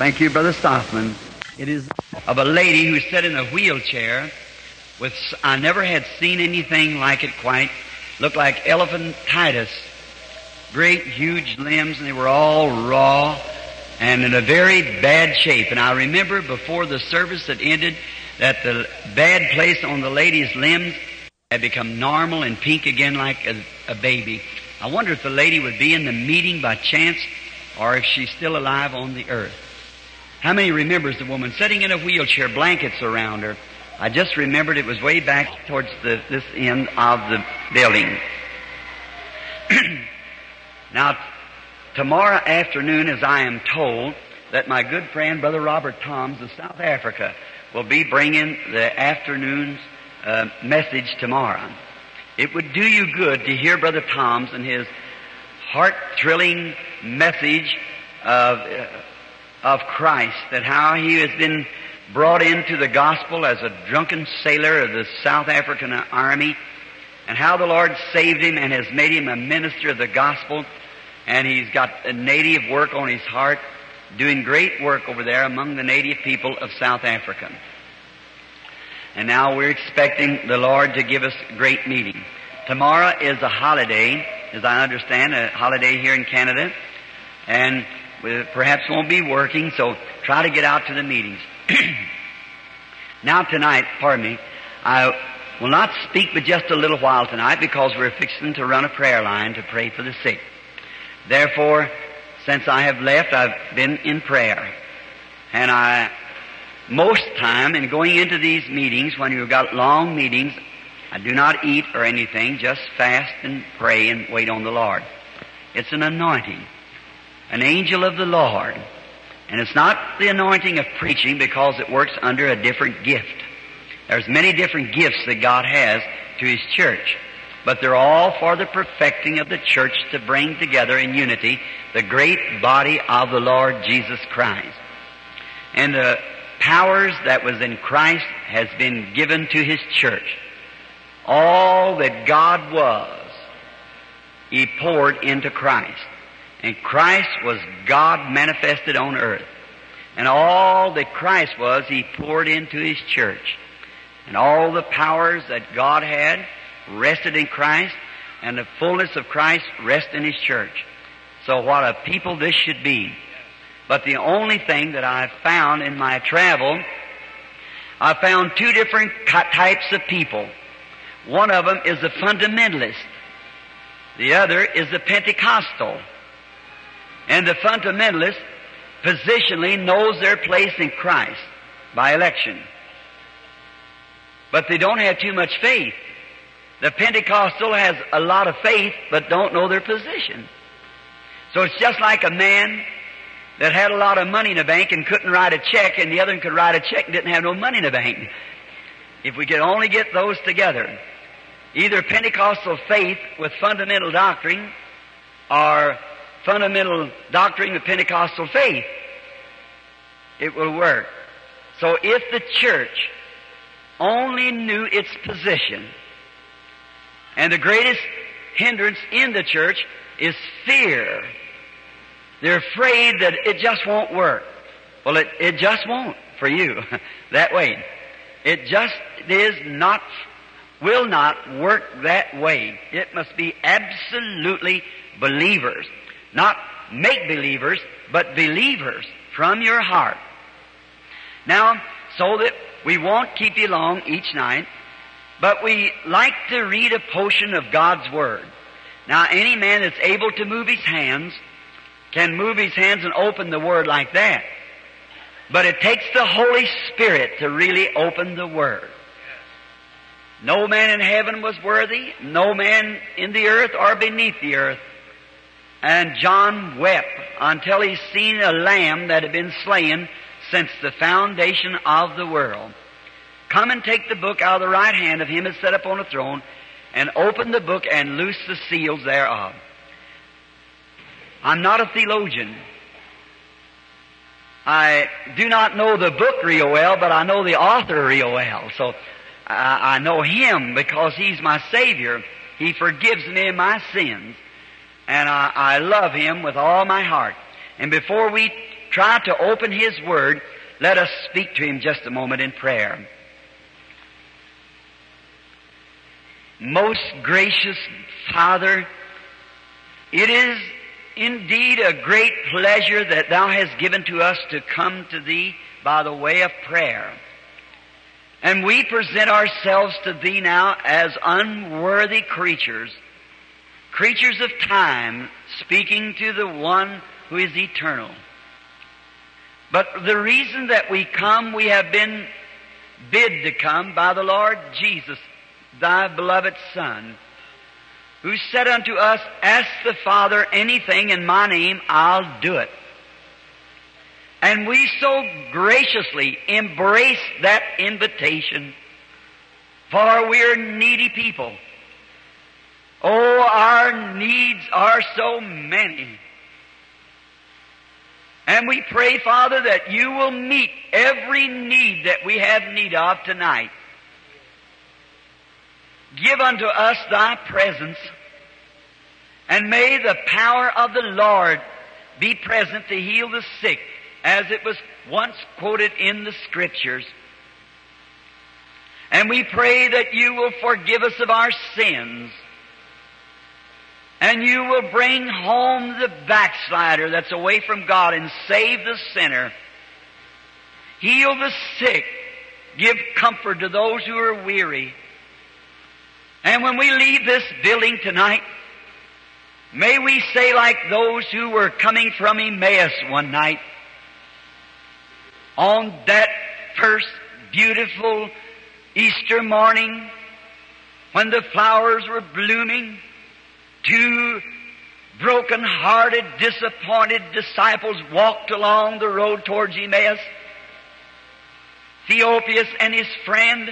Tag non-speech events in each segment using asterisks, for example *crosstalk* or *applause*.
Thank you, Brother Stoffman. It is of a lady who sat in a wheelchair with, I never had seen anything like it quite. Looked like elephantitis. Great, huge limbs, and they were all raw and in a very bad shape. And I remember before the service had ended that the bad place on the lady's limbs had become normal and pink again like a, a baby. I wonder if the lady would be in the meeting by chance or if she's still alive on the earth. How many remembers the woman sitting in a wheelchair, blankets around her? I just remembered it was way back towards the, this end of the building. *clears throat* now, tomorrow afternoon, as I am told, that my good friend, Brother Robert Toms of South Africa, will be bringing the afternoon's uh, message tomorrow. It would do you good to hear Brother Toms and his heart-thrilling message of, uh, of Christ, that how he has been brought into the gospel as a drunken sailor of the South African army, and how the Lord saved him and has made him a minister of the gospel, and he's got a native work on his heart, doing great work over there among the native people of South Africa. And now we're expecting the Lord to give us great meeting. Tomorrow is a holiday, as I understand, a holiday here in Canada, and perhaps won't be working, so try to get out to the meetings. *clears throat* now tonight, pardon me, I will not speak but just a little while tonight because we're fixing to run a prayer line to pray for the sick. Therefore, since I have left, I've been in prayer. And I, most time in going into these meetings, when you've got long meetings, I do not eat or anything, just fast and pray and wait on the Lord. It's an anointing. An angel of the Lord and it's not the anointing of preaching because it works under a different gift. There's many different gifts that God has to His church. But they're all for the perfecting of the church to bring together in unity the great body of the Lord Jesus Christ. And the powers that was in Christ has been given to His church. All that God was, He poured into Christ. And Christ was God manifested on earth. And all that Christ was, He poured into His church. And all the powers that God had rested in Christ, and the fullness of Christ rest in His church. So what a people this should be. But the only thing that I've found in my travel, I found two different types of people. One of them is the fundamentalist. The other is the Pentecostal. And the fundamentalist positionally knows their place in Christ by election. But they don't have too much faith. The Pentecostal has a lot of faith, but don't know their position. So it's just like a man that had a lot of money in the bank and couldn't write a check, and the other one could write a check and didn't have no money in the bank. If we could only get those together, either Pentecostal faith with fundamental doctrine or fundamental doctrine of Pentecostal faith, it will work. So if the church only knew its position, and the greatest hindrance in the church is fear. They're afraid that it just won't work. Well, it, it just won't for you *laughs* that way. It just is not, will not work that way. It must be absolutely believers. Not make believers, but believers from your heart. Now, so that we won't keep you long each night, but we like to read a portion of God's Word. Now, any man that's able to move his hands can move his hands and open the Word like that. But it takes the Holy Spirit to really open the Word. No man in heaven was worthy, no man in the earth or beneath the earth and John wept until he seen a lamb that had been slain since the foundation of the world. Come and take the book out of the right hand of him that sat upon the throne, and open the book and loose the seals thereof. I'm not a theologian. I do not know the book real well, but I know the author real well. So I, I know him because he's my Savior. He forgives me my sins and I, I love Him with all my heart. And before we try to open His Word, let us speak to Him just a moment in prayer. Most gracious Father, it is indeed a great pleasure that Thou hast given to us to come to Thee by the way of prayer. And we present ourselves to Thee now as unworthy creatures, creatures of time, speaking to the One who is eternal. But the reason that we come, we have been bid to come by the Lord Jesus thy beloved Son, who said unto us, Ask the Father anything in my name, I'll do it. And we so graciously embrace that invitation, for we're needy people. Oh, our needs are so many. And we pray, Father, that you will meet every need that we have need of tonight. Give unto us thy presence, and may the power of the Lord be present to heal the sick, as it was once quoted in the Scriptures. And we pray that you will forgive us of our sins, and you will bring home the backslider that's away from God and save the sinner. Heal the sick. Give comfort to those who are weary. And when we leave this building tonight, may we say like those who were coming from Emmaus one night, on that first beautiful Easter morning, when the flowers were blooming, two broken-hearted, disappointed disciples walked along the road towards Emmaus. Theophilus and his friend,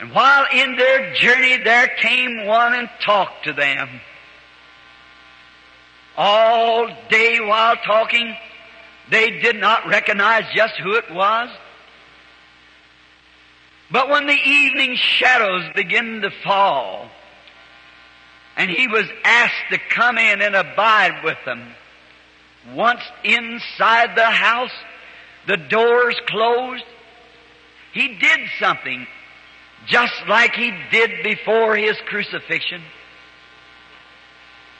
and while in their journey there came one and talked to them. All day while talking, they did not recognize just who it was. But when the evening shadows began to fall, and he was asked to come in and abide with them, once inside the house, the doors closed, he did something just like he did before his crucifixion.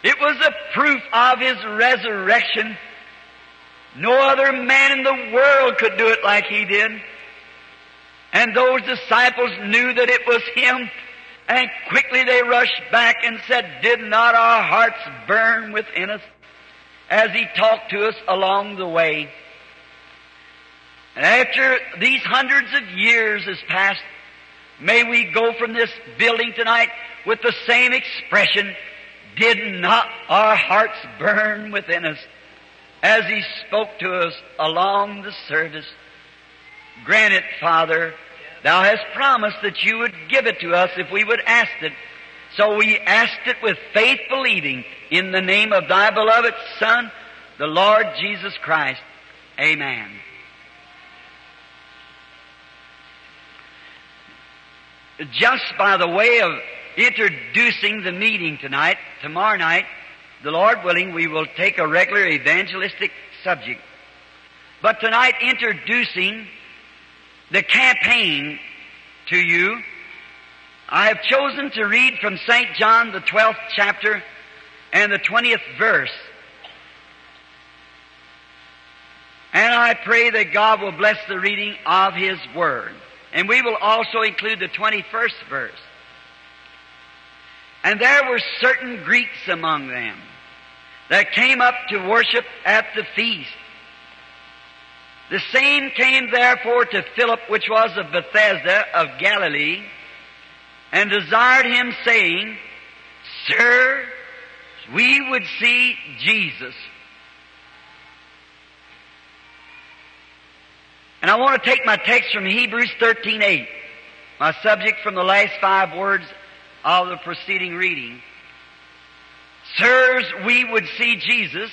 It was a proof of his resurrection. No other man in the world could do it like he did. And those disciples knew that it was him, and quickly they rushed back and said, Did not our hearts burn within us as he talked to us along the way? And after these hundreds of years has passed, May we go from this building tonight with the same expression, did not our hearts burn within us as He spoke to us along the service? Grant it, Father. Thou hast promised that you would give it to us if we would ask it. So we asked it with faith believing in the name of thy beloved Son, the Lord Jesus Christ. Amen. just by the way of introducing the meeting tonight, tomorrow night, the Lord willing, we will take a regular evangelistic subject. But tonight, introducing the campaign to you, I have chosen to read from St. John, the 12th chapter and the 20th verse. And I pray that God will bless the reading of His Word. And we will also include the 21st verse. And there were certain Greeks among them that came up to worship at the feast. The same came therefore to Philip, which was of Bethsaida of Galilee, and desired him, saying, Sir, we would see Jesus. And I want to take my text from Hebrews 13:8, my subject from the last five words of the preceding reading. Sirs, we would see Jesus.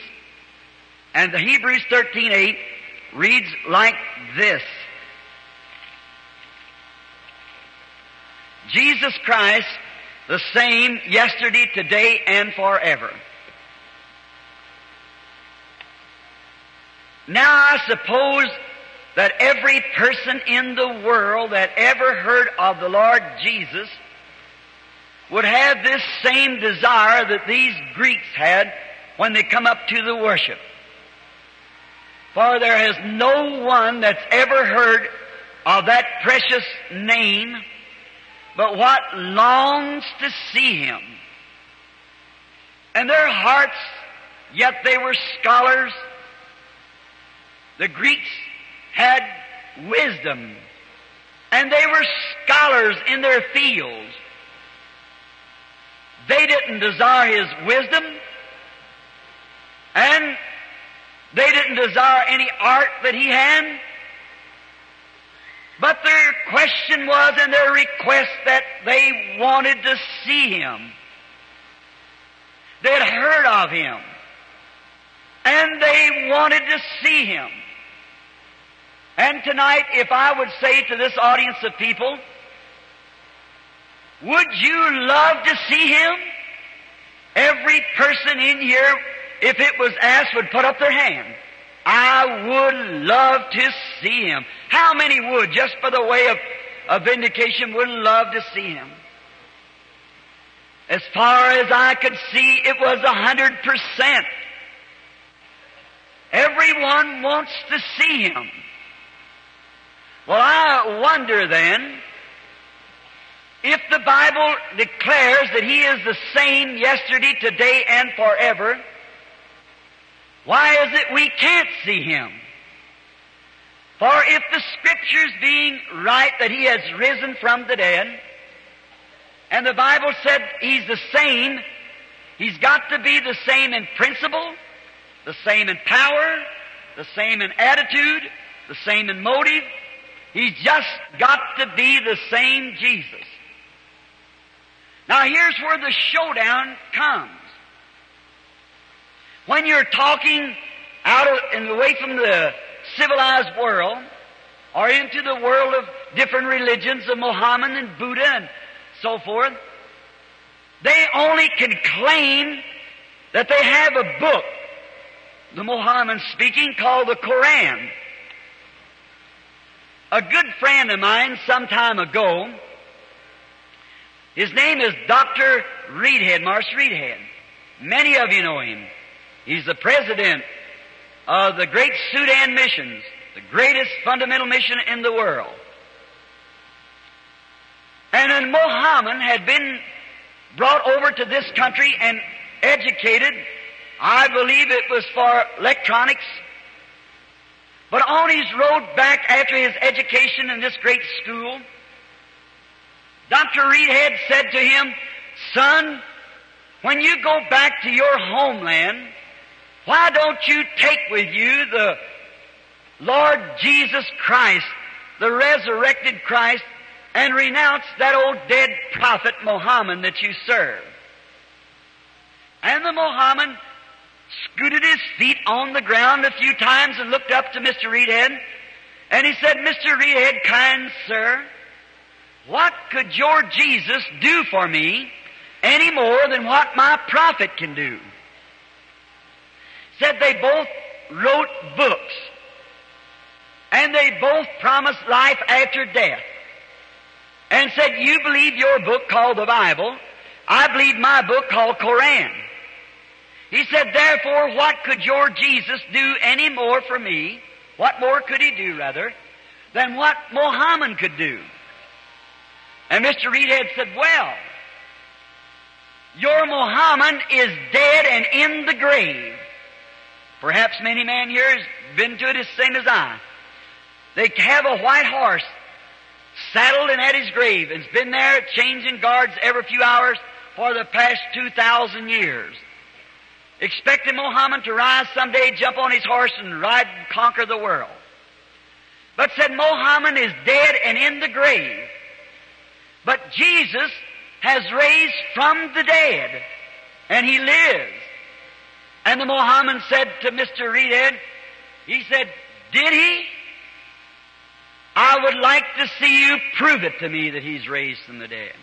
And the Hebrews 13:8 reads like this. Jesus Christ, the same yesterday, today, and forever. Now I suppose that every person in the world that ever heard of the Lord Jesus would have this same desire that these Greeks had when they come up to the worship. For there has no one that's ever heard of that precious name but what longs to see him. And their hearts, yet they were scholars. The Greeks had wisdom, and they were scholars in their fields. They didn't desire his wisdom, and they didn't desire any art that he had. But their question was and their request that they wanted to see him. They had heard of him. And they wanted to see him. And tonight, if I would say to this audience of people, would you love to see him? Every person in here, if it was asked, would put up their hand. I would love to see him. How many would, just for the way of, of vindication, would love to see him? As far as I could see, it was a hundred percent. Everyone wants to see him. Well, I wonder then, if the Bible declares that he is the same yesterday, today, and forever, why is it we can't see him? For if the scriptures being right that he has risen from the dead, and the Bible said he's the same, he's got to be the same in principle, the same in power, the same in attitude, the same in motive. He's just got to be the same Jesus. Now here's where the showdown comes. When you're talking out of, and away from the civilized world, or into the world of different religions of Mohammed and Buddha and so forth, they only can claim that they have a book, the Mohammed speaking, called the Koran. A good friend of mine some time ago, his name is Dr. Reidhead, Marsh Reidhead. Many of you know him. He's the president of the great Sudan missions, the greatest fundamental mission in the world. And when Mohammed had been brought over to this country and educated, I believe it was for electronics. But on his road back after his education in this great school, Dr. Reidhead said to him, Son, when you go back to your homeland, why don't you take with you the Lord Jesus Christ, the resurrected Christ, and renounce that old dead prophet Mohammed that you serve? And the Mohammed scooted his feet on the ground a few times and looked up to Mr. Reidhead, and he said, Mr. Reidhead, kind sir, what could your Jesus do for me any more than what my prophet can do? Said they both wrote books. And they both promised life after death. And said, you believe your book called the Bible. I believe my book called Koran. He said, therefore, what could your Jesus do any more for me? What more could he do, rather, than what Mohammed could do? And Mr. Reidhead said, well, your Mohammed is dead and in the grave. Perhaps many men here has been to it the same as I. They have a white horse saddled and at his grave and has been there changing guards every few hours for the past 2,000 years. Expecting Mohammed to rise someday, jump on his horse and ride and conquer the world. But said Mohammed is dead and in the grave. But Jesus has raised from the dead and he lives. And the Mohammed said to Mr. Reidhead, he said, did he? I would like to see you prove it to me that he's raised from the dead.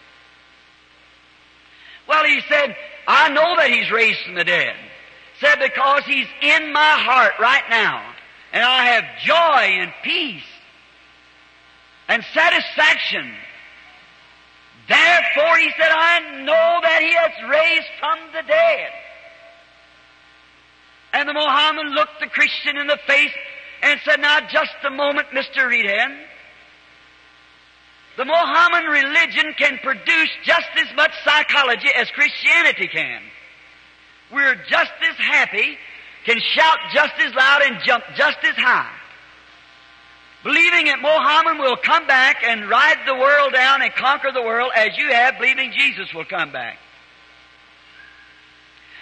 Well, he said, I know that he's raised from the dead. Said, because he's in my heart right now. and I have joy and peace and satisfaction. Therefore, he said, I know that he has raised from the dead. And the Mohammedan looked the Christian in the face and said, Now, just a moment, Mr. Reidhead. The Mohammedan religion can produce just as much psychology as Christianity can. We're just as happy, can shout just as loud, and jump just as high. Believing that Mohammed will come back and ride the world down and conquer the world as you have, believing Jesus will come back.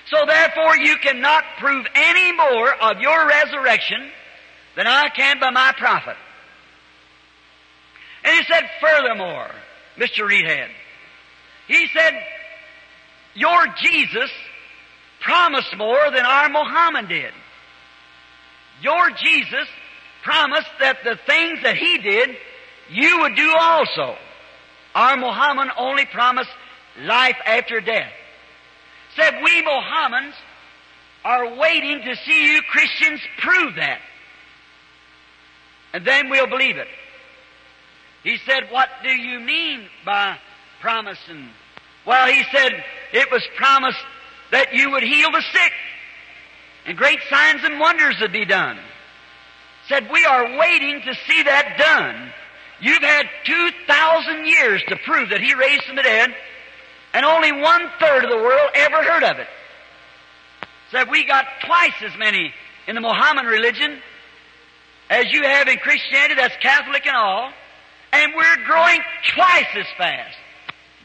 So therefore you cannot prove any more of your resurrection than I can by my prophet. And he said, furthermore, Mr. Reidhead, he said, your Jesus promised more than our Muhammad did. Your Jesus promised that the things that he did, you would do also. Our Muhammad only promised life after death. Said we Mohammedans are waiting to see you Christians prove that. And then we'll believe it. He said, What do you mean by promising? Well, he said, It was promised that you would heal the sick, and great signs and wonders would be done. Said, We are waiting to see that done. You've had 2,000 years to prove that he raised from the dead, and only one third of the world ever heard of it. Said, We got twice as many in the Mohammedan religion as you have in Christianity, that's Catholic and all and we're growing twice as fast.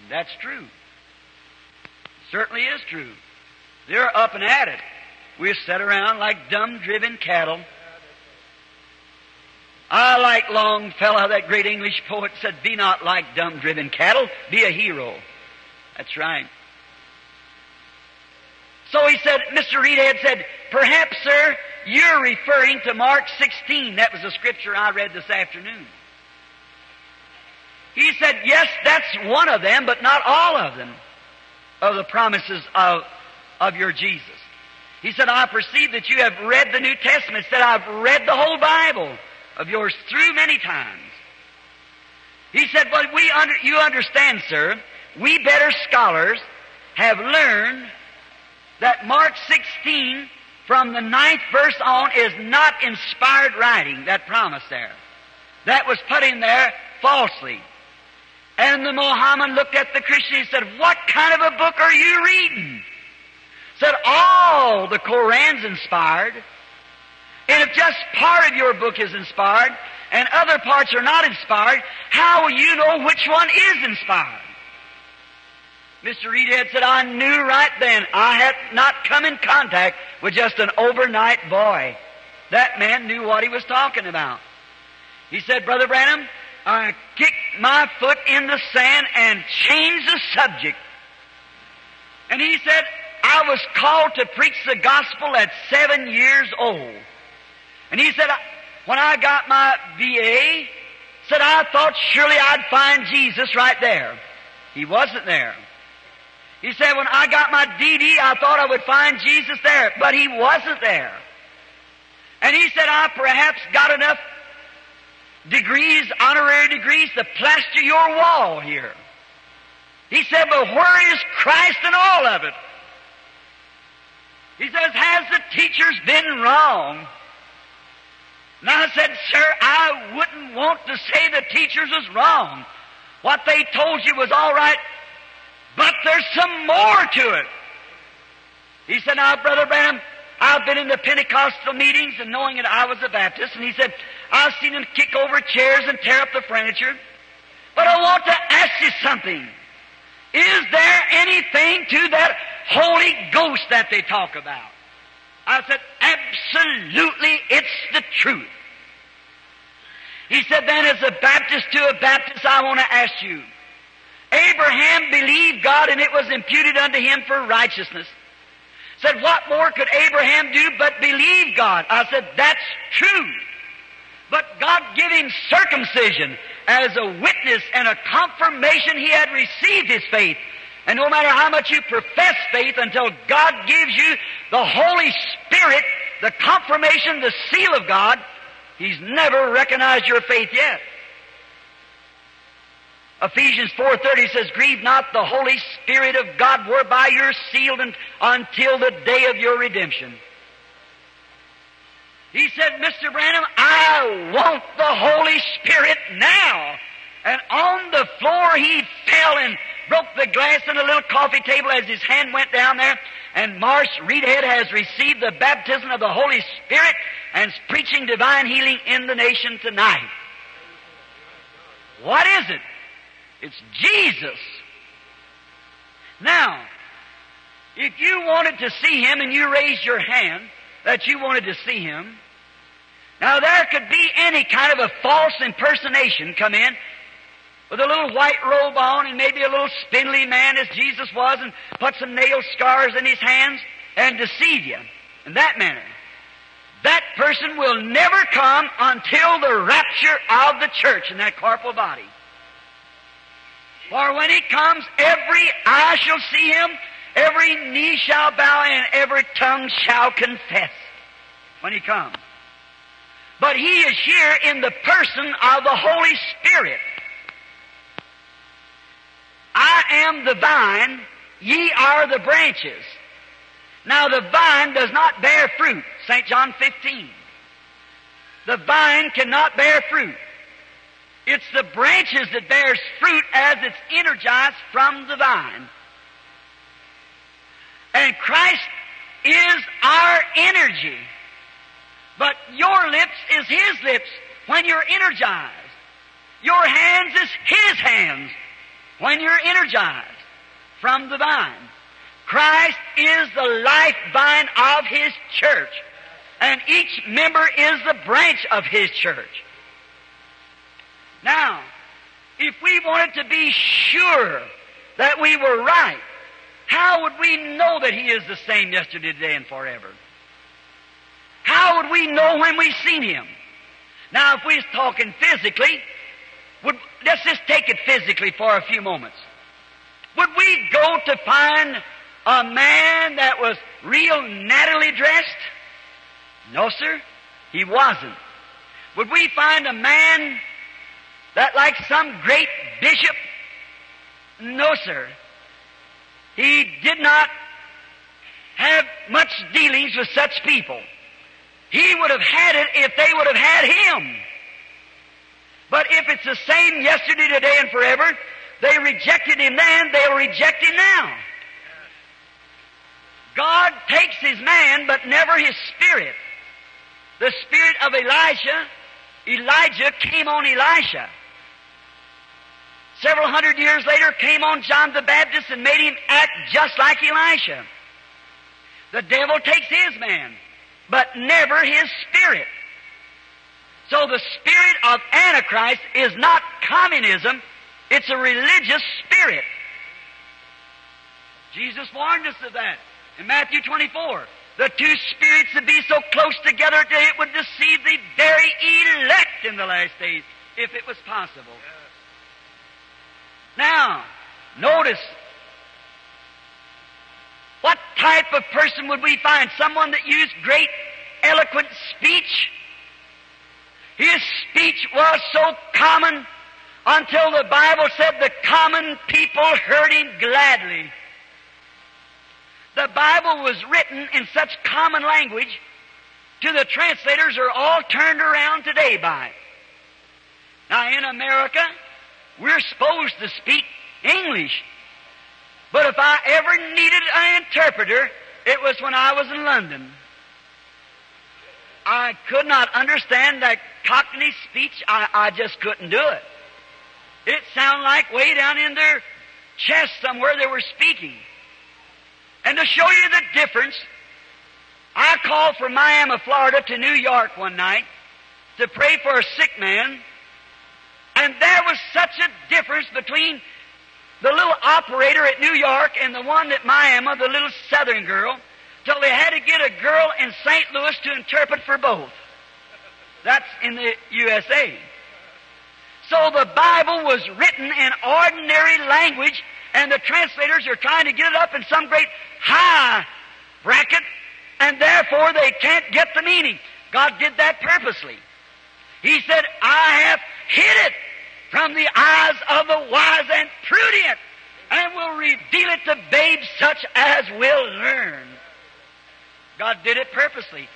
That's true. Certainly is true. They're up and at it. We're set around like dumb driven cattle. I like Longfellow, that great English poet said, be not like dumb driven cattle, be a hero. That's right. So he said, Mr. Reidhead said, perhaps, sir, you're referring to Mark 16. That was the scripture I read this afternoon. He said, yes, that's one of them, but not all of them, of the promises of, of your Jesus. He said, I perceive that you have read the New Testament. He said, I've read the whole Bible of yours through many times. He said, but we under, you understand, sir, we better scholars have learned that Mark 16 from the ninth verse on is not inspired writing, that promise there. That was put in there falsely. And the Mohammed looked at the Christian and said, What kind of a book are you reading? Said, All the Koran's inspired. And if just part of your book is inspired and other parts are not inspired, how will you know which one is inspired? Mr. Reidhead said, I knew right then I had not come in contact with just an overnight boy. That man knew what he was talking about. He said, Brother Branham, I kicked my foot in the sand and changed the subject. And he said, I was called to preach the gospel at seven years old. And he said, when I got my BA, said I thought surely I'd find Jesus right there. He wasn't there. He said, when I got my DD, I thought I would find Jesus there, but he wasn't there. And he said, I perhaps got enough degrees, honorary degrees, to plaster your wall here. He said, but where is Christ in all of it? He says, has the teachers been wrong? And I said, sir, I wouldn't want to say the teachers was wrong. What they told you was all right, but there's some more to it. He said, now, Brother Branham, I've been in the Pentecostal meetings and knowing that I was a Baptist, and he said, I've seen them kick over chairs and tear up the furniture. But I want to ask you something. Is there anything to that Holy Ghost that they talk about? I said, absolutely, it's the truth. He said, then as a Baptist to a Baptist, I want to ask you. Abraham believed God and it was imputed unto him for righteousness. Said, what more could Abraham do but believe God? I said, that's true. But God gave him circumcision as a witness and a confirmation he had received his faith. And no matter how much you profess faith, until God gives you the Holy Spirit the confirmation, the seal of God, He's never recognized your faith yet. Ephesians 4.30 says, Grieve not the Holy Spirit of God whereby you're sealed until the day of your redemption. He said, Mr. Branham, I want the Holy Spirit now. And on the floor he fell and broke the glass in a little coffee table as his hand went down there. And Marsh Reidhead has received the baptism of the Holy Spirit and is preaching divine healing in the nation tonight. What is it? It's Jesus. Now, if you wanted to see Him and you raised your hand that you wanted to see Him, now there could be any kind of a false impersonation come in with a little white robe on and maybe a little spindly man as Jesus was and put some nail scars in his hands and deceive you in that manner. That person will never come until the rapture of the church in that corporal body. For when he comes, every eye shall see him, every knee shall bow, and every tongue shall confess when he comes. But he is here in the person of the Holy Spirit. I am the vine, ye are the branches. Now the vine does not bear fruit, St. John 15. The vine cannot bear fruit. It's the branches that bears fruit as it's energized from the vine. And Christ is our energy. But your lips is His lips when you're energized. Your hands is His hands when you're energized from the vine. Christ is the life vine of His church. And each member is the branch of His church. Now, if we wanted to be sure that we were right, how would we know that He is the same yesterday, today, and forever? How would we know when we've seen Him? Now, if we was talking physically, would, let's just take it physically for a few moments. Would we go to find a man that was real nattily dressed? No, sir. He wasn't. Would we find a man that like some great bishop? No, sir. He did not have much dealings with such people. He would have had it if they would have had him. But if it's the same yesterday, today, and forever, they rejected him then, they'll reject him now. God takes his man, but never his spirit. The spirit of Elijah, Elijah came on Elisha several hundred years later came on John the Baptist and made him act just like Elisha. The devil takes his man, but never his spirit. So the spirit of Antichrist is not communism, it's a religious spirit. Jesus warned us of that in Matthew 24. The two spirits would be so close together that it would deceive the very elect in the last days, if it was possible. Now, notice what type of person would we find? Someone that used great eloquent speech? His speech was so common until the Bible said the common people heard him gladly. The Bible was written in such common language to the translators are all turned around today by it. Now in America, we're supposed to speak English. But if I ever needed an interpreter, it was when I was in London. I could not understand that Cockney speech. I, I just couldn't do it. It sounded like way down in their chest somewhere they were speaking. And to show you the difference, I called from Miami, Florida to New York one night to pray for a sick man and there was such a difference between the little operator at New York and the one at Miami, the little southern girl, till they had to get a girl in St. Louis to interpret for both. That's in the USA. So the Bible was written in ordinary language, and the translators are trying to get it up in some great high bracket, and therefore they can't get the meaning. God did that purposely. He said, I have hid it from the eyes of the wise and prudent, and will reveal it to babes such as will learn. God did it purposely.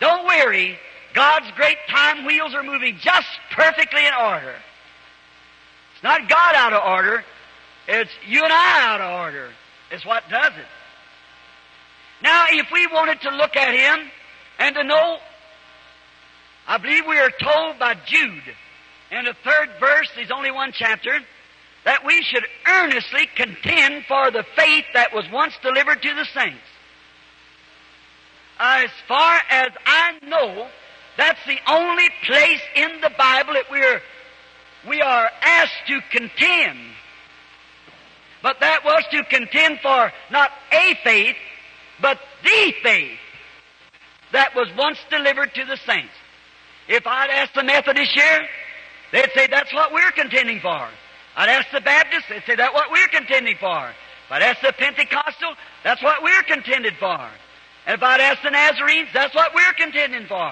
Don't worry. God's great time wheels are moving just perfectly in order. It's not God out of order. It's you and I out of order. Is what does it. Now, if we wanted to look at Him and to know, I believe we are told by Jude in the third verse, there's only one chapter, that we should earnestly contend for the faith that was once delivered to the saints. As far as I know, that's the only place in the Bible that we're, we are asked to contend. But that was to contend for not a faith, but the faith that was once delivered to the saints. If I'd asked the Methodists here, they'd say that's what we're contending for. I'd ask the Baptists, they'd say that's what we're contending for. If I'd ask the Pentecostal, that's what we're contending for. And if I'd ask the Nazarenes, that's what we're contending for.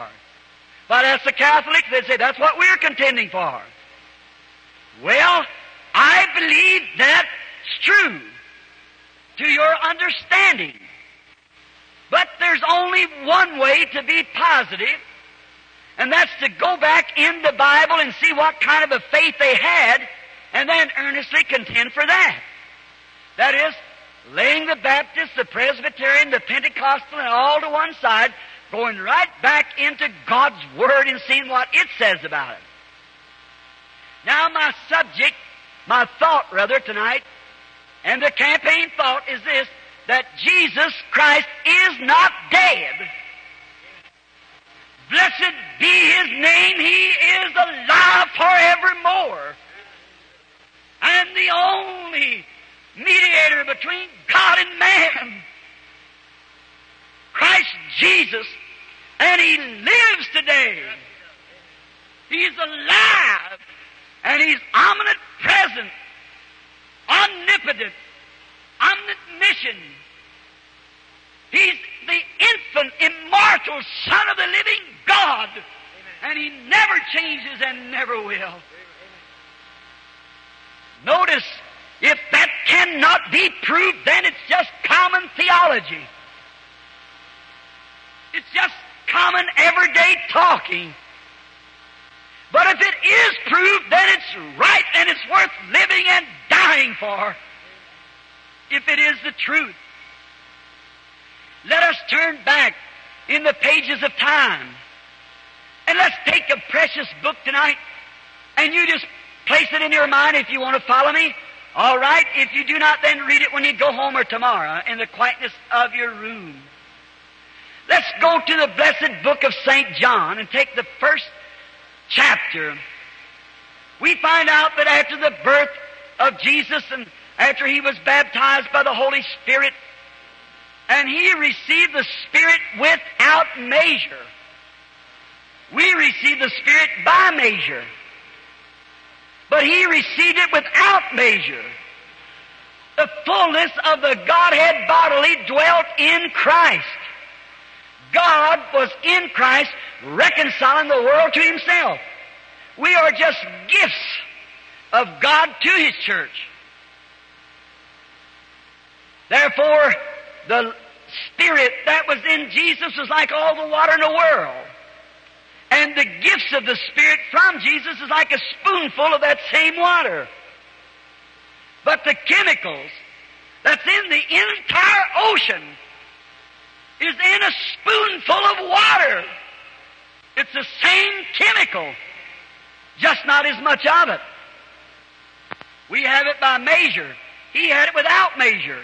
If I'd ask the Catholics, they'd say that's what we're contending for. Well, I believe that's true to your understanding. But there's only one way to be positive, and that's to go back in the Bible and see what kind of a faith they had, and then earnestly contend for that. That is, laying the Baptist, the Presbyterian, the Pentecostal, and all to one side, going right back into God's Word and seeing what it says about it. Now my subject, my thought rather tonight, and the campaign thought is this, that Jesus Christ is not dead. Blessed be His name. He is alive forevermore. And the only mediator between God and man. Christ Jesus. And He lives today. He's alive. And He's omnipresent, omnipotent, omniscient. He's the infant, immortal Son of the living God. And He never changes and never will. Notice, if that cannot be proved, then it's just common theology. It's just common everyday talking. But if it is proved, then it's right and it's worth living and dying for. If it is the truth. Let us turn back in the pages of time. And let's take a precious book tonight and you just place it in your mind if you want to follow me. All right. If you do not, then read it when you go home or tomorrow in the quietness of your room. Let's go to the blessed book of St. John and take the first chapter. We find out that after the birth of Jesus and after he was baptized by the Holy Spirit, and he received the Spirit without measure. We receive the Spirit by measure. But he received it without measure. The fullness of the Godhead bodily dwelt in Christ. God was in Christ reconciling the world to himself. We are just gifts of God to his church. Therefore, the Spirit that was in Jesus was like all the water in the world. And the gifts of the Spirit from Jesus is like a spoonful of that same water. But the chemicals that's in the entire ocean is in a spoonful of water. It's the same chemical, just not as much of it. We have it by measure. He had it without measure.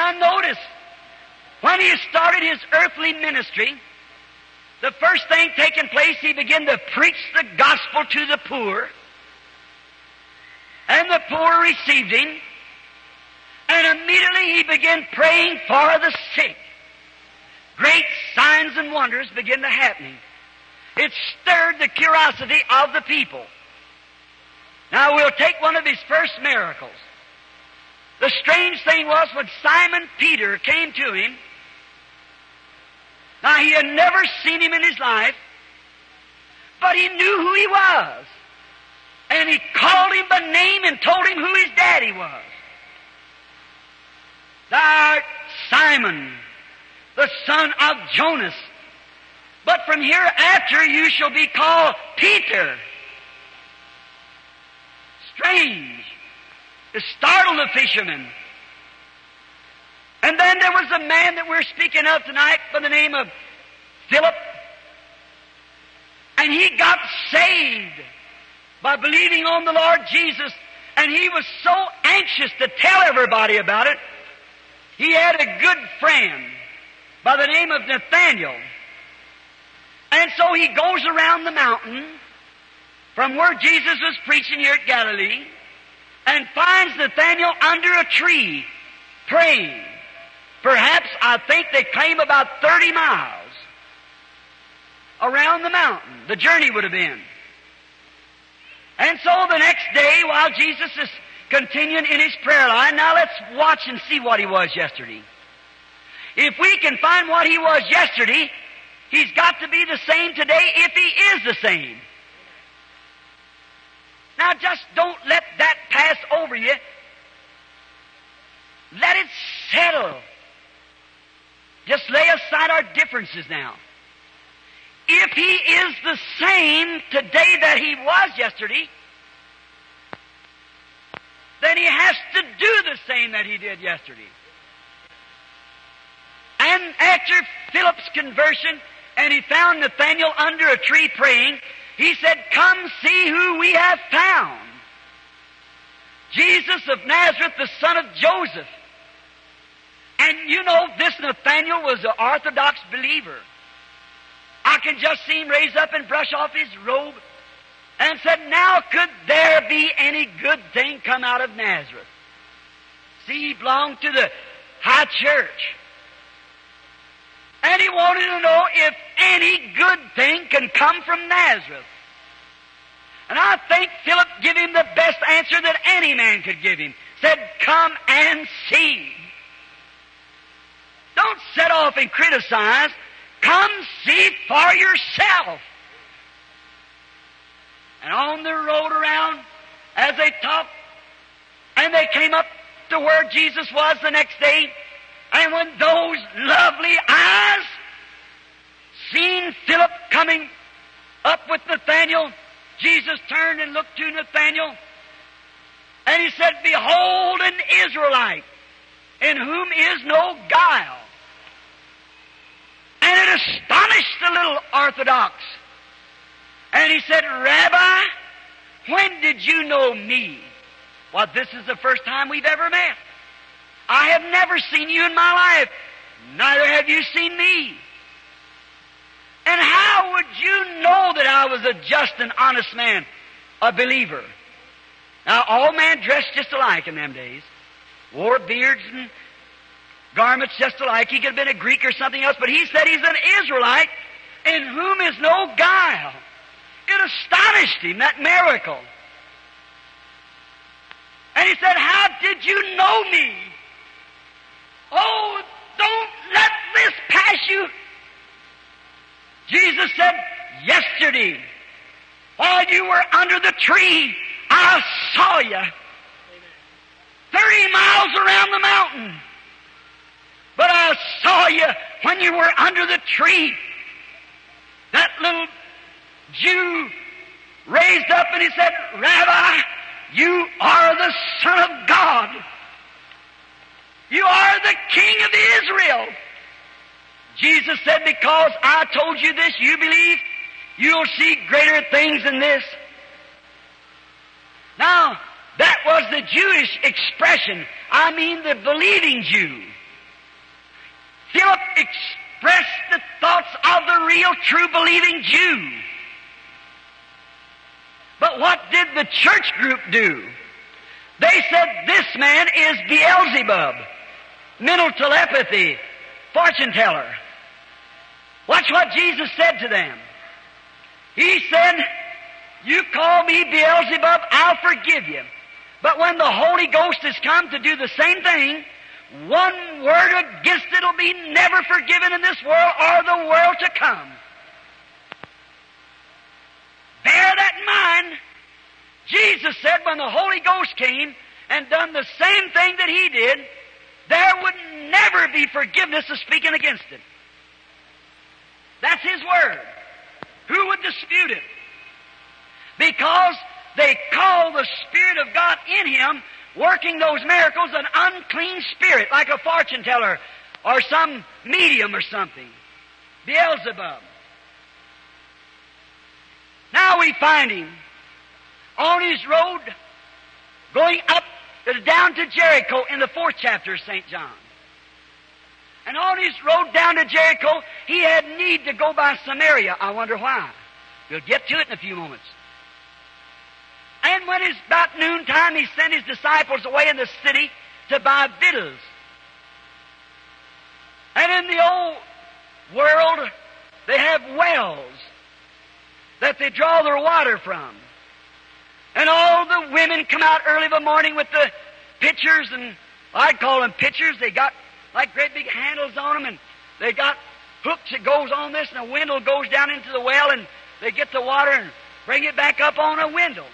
Now notice, when he started his earthly ministry, the first thing taking place, he began to preach the gospel to the poor. And the poor received him. And immediately he began praying for the sick. Great signs and wonders began to happen. It stirred the curiosity of the people. Now we'll take one of his first miracles. The strange thing was when Simon Peter came to him now he had never seen him in his life, but he knew who he was. And he called him by name and told him who his daddy was. Thou art Simon, the son of Jonas. But from hereafter you shall be called Peter. Strange. It startled the fishermen. And then there was a man that we're speaking of tonight by the name of Philip. And he got saved by believing on the Lord Jesus. And he was so anxious to tell everybody about it. He had a good friend by the name of Nathaniel. And so he goes around the mountain from where Jesus was preaching here at Galilee and finds Nathaniel under a tree praying. Perhaps I think they claim about 30 miles around the mountain. The journey would have been. And so the next day, while Jesus is continuing in his prayer line, now let's watch and see what he was yesterday. If we can find what he was yesterday, he's got to be the same today if he is the same. Now just don't let that pass over you. Let it settle. Just lay aside our differences now. If he is the same today that he was yesterday, then he has to do the same that he did yesterday. And after Philip's conversion, and he found Nathaniel under a tree praying, he said, Come see who we have found. Jesus of Nazareth, the son of Joseph. And you know, this Nathaniel was an Orthodox believer. I can just see him raise up and brush off his robe and said, Now could there be any good thing come out of Nazareth? See, he belonged to the high church. And he wanted to know if any good thing can come from Nazareth. And I think Philip gave him the best answer that any man could give him. Said, Come and see. Don't set off and criticize. Come see for yourself. And on the road around, as they talked, and they came up to where Jesus was the next day, and when those lovely eyes seen Philip coming up with Nathaniel, Jesus turned and looked to Nathaniel, and he said, Behold an Israelite, in whom is no guile. And it astonished the little Orthodox. And he said, Rabbi, when did you know me? Well, this is the first time we've ever met. I have never seen you in my life. Neither have you seen me. And how would you know that I was a just and honest man, a believer? Now, all men dressed just alike in them days. Wore beards and garments just alike. He could have been a Greek or something else, but he said he's an Israelite in whom is no guile. It astonished him, that miracle. And he said, How did you know me? Oh, don't let this pass you. Jesus said, Yesterday, while you were under the tree, I saw you. Thirty miles around the mountain. But I saw you when you were under the tree. That little Jew raised up and he said, Rabbi, you are the Son of God. You are the King of Israel. Jesus said, Because I told you this, you believe, you'll see greater things than this. Now, that was the Jewish expression. I mean the believing Jew. Philip expressed the thoughts of the real, true, believing Jew. But what did the church group do? They said, this man is Beelzebub, mental telepathy, fortune teller. Watch what Jesus said to them. He said, you call me Beelzebub, I'll forgive you. But when the Holy Ghost has come to do the same thing, one word against it will be never forgiven in this world or the world to come. Bear that in mind. Jesus said when the Holy Ghost came and done the same thing that He did, there would never be forgiveness of speaking against it. That's His Word. Who would dispute it? Because they call the Spirit of God in Him working those miracles an unclean spirit, like a fortune teller or some medium or something. Beelzebub. Now we find him on his road going up down to Jericho in the fourth chapter of St. John. And on his road down to Jericho, he had need to go by Samaria. I wonder why. We'll get to it in a few moments. And when it's about noontime, he sent his disciples away in the city to buy victuals. And in the old world, they have wells that they draw their water from. And all the women come out early of the morning with the pitchers, and I'd call them pitchers. They got like great big handles on them, and they got hooks that goes on this, and a windle goes down into the well, and they get the water and bring it back up on a windle.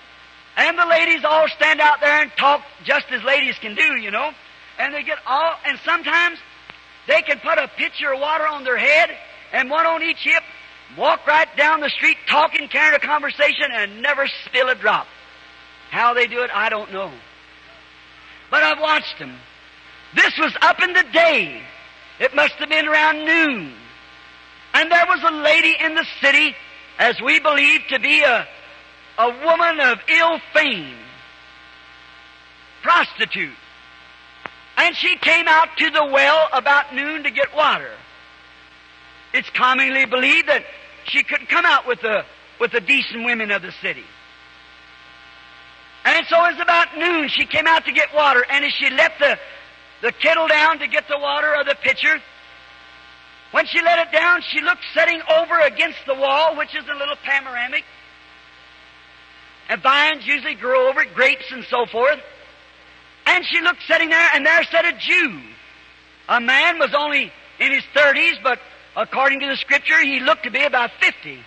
And the ladies all stand out there and talk just as ladies can do, you know. And they get all, and sometimes they can put a pitcher of water on their head and one on each hip, walk right down the street talking, carrying a conversation, and never spill a drop. How they do it, I don't know. But I've watched them. This was up in the day. It must have been around noon. And there was a lady in the city, as we believe to be a, a woman of ill fame, prostitute. And she came out to the well about noon to get water. It's commonly believed that she couldn't come out with the, with the decent women of the city. And so it was about noon. She came out to get water, and as she let the, the kettle down to get the water or the pitcher, when she let it down, she looked setting over against the wall, which is a little panoramic. And vines usually grow over it, grapes and so forth. And she looked sitting there, and there sat a Jew. A man was only in his thirties, but according to the scripture, he looked to be about fifty.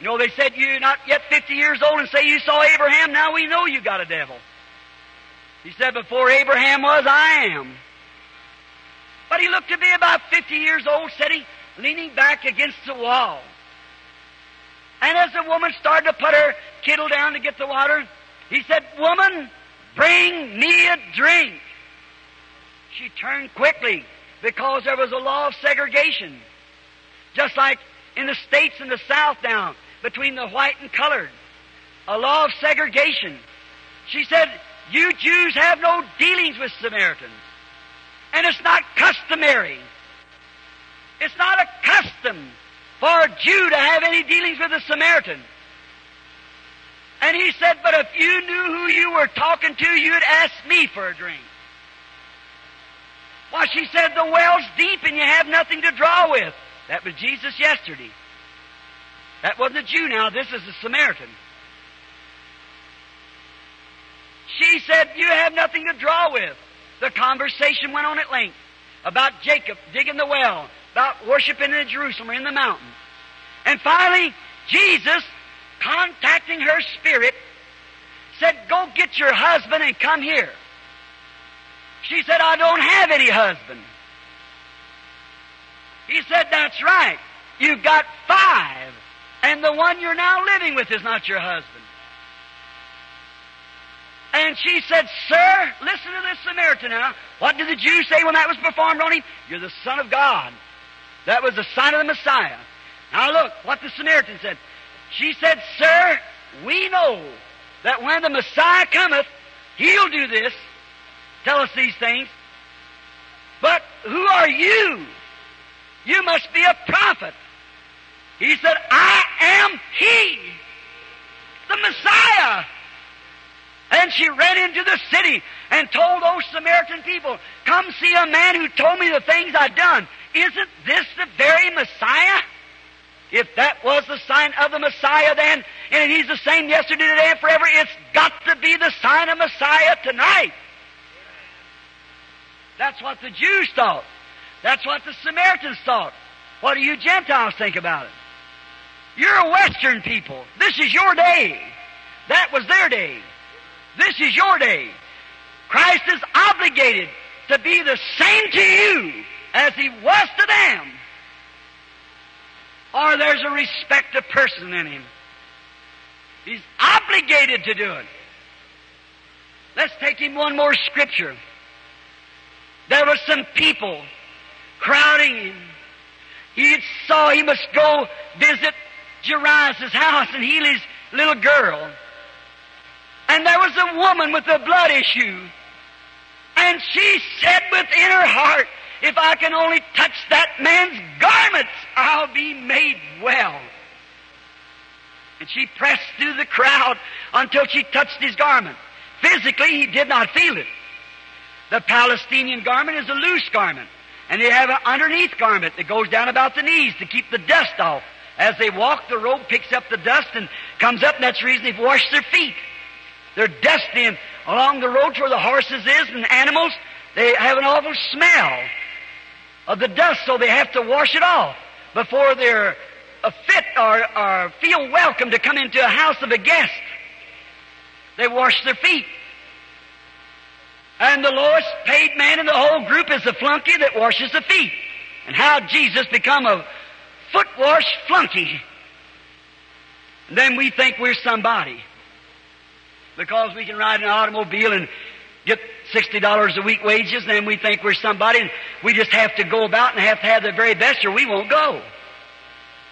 You know, they said you're not yet fifty years old and say you saw Abraham, now we know you got a devil. He said, before Abraham was, I am. But he looked to be about fifty years old, said he, leaning back against the wall. And as the woman started to put her kettle down to get the water, he said, Woman, bring me a drink. She turned quickly because there was a law of segregation. Just like in the States in the South now, between the white and colored. A law of segregation. She said, You Jews have no dealings with Samaritans. And it's not customary. It's not a custom for a Jew to have any dealings with a Samaritan. And he said, But if you knew who you were talking to, you'd ask me for a drink. Why, she said, The well's deep and you have nothing to draw with. That was Jesus yesterday. That wasn't a Jew now, this is a Samaritan. She said, You have nothing to draw with. The conversation went on at length about Jacob digging the well, about worshiping in Jerusalem or in the mountain. And finally, Jesus, contacting her spirit, said, Go get your husband and come here. She said, I don't have any husband. He said, That's right. You've got five, and the one you're now living with is not your husband. And she said, Sir, listen to this Samaritan now. What did the Jews say when that was performed on him? You're the Son of God. That was the sign of the Messiah. Now look what the Samaritan said. She said, Sir, we know that when the Messiah cometh, he'll do this. Tell us these things. But who are you? You must be a prophet. He said, I am He, the Messiah. And she ran into the city and told those Samaritan people, Come see a man who told me the things I've done. Isn't this the very Messiah? If that was the sign of the Messiah then, and He's the same yesterday, today, and forever, it's got to be the sign of Messiah tonight. That's what the Jews thought. That's what the Samaritans thought. What do you Gentiles think about it? You're a Western people. This is your day. That was their day. This is your day. Christ is obligated to be the same to you as he was to them. Or there's a respect of person in him. He's obligated to do it. Let's take him one more scripture. There were some people crowding him. He saw he must go visit Jairus' house and heal his little girl. And there was a woman with a blood issue. And she said within her heart, if I can only touch that man's garments, I'll be made well. And she pressed through the crowd until she touched his garment. Physically, he did not feel it. The Palestinian garment is a loose garment. And they have an underneath garment that goes down about the knees to keep the dust off. As they walk, the robe picks up the dust and comes up, and that's the reason they've washed their feet. They're dusty and along the roads where the horses is and animals, they have an awful smell of the dust, so they have to wash it off before they're fit or, or feel welcome to come into a house of a guest. They wash their feet. And the lowest paid man in the whole group is the flunky that washes the feet. And how Jesus become a foot wash flunky. And then we think we're somebody. Because we can ride an automobile and get $60 a week wages, then we think we're somebody, and we just have to go about and have to have the very best, or we won't go.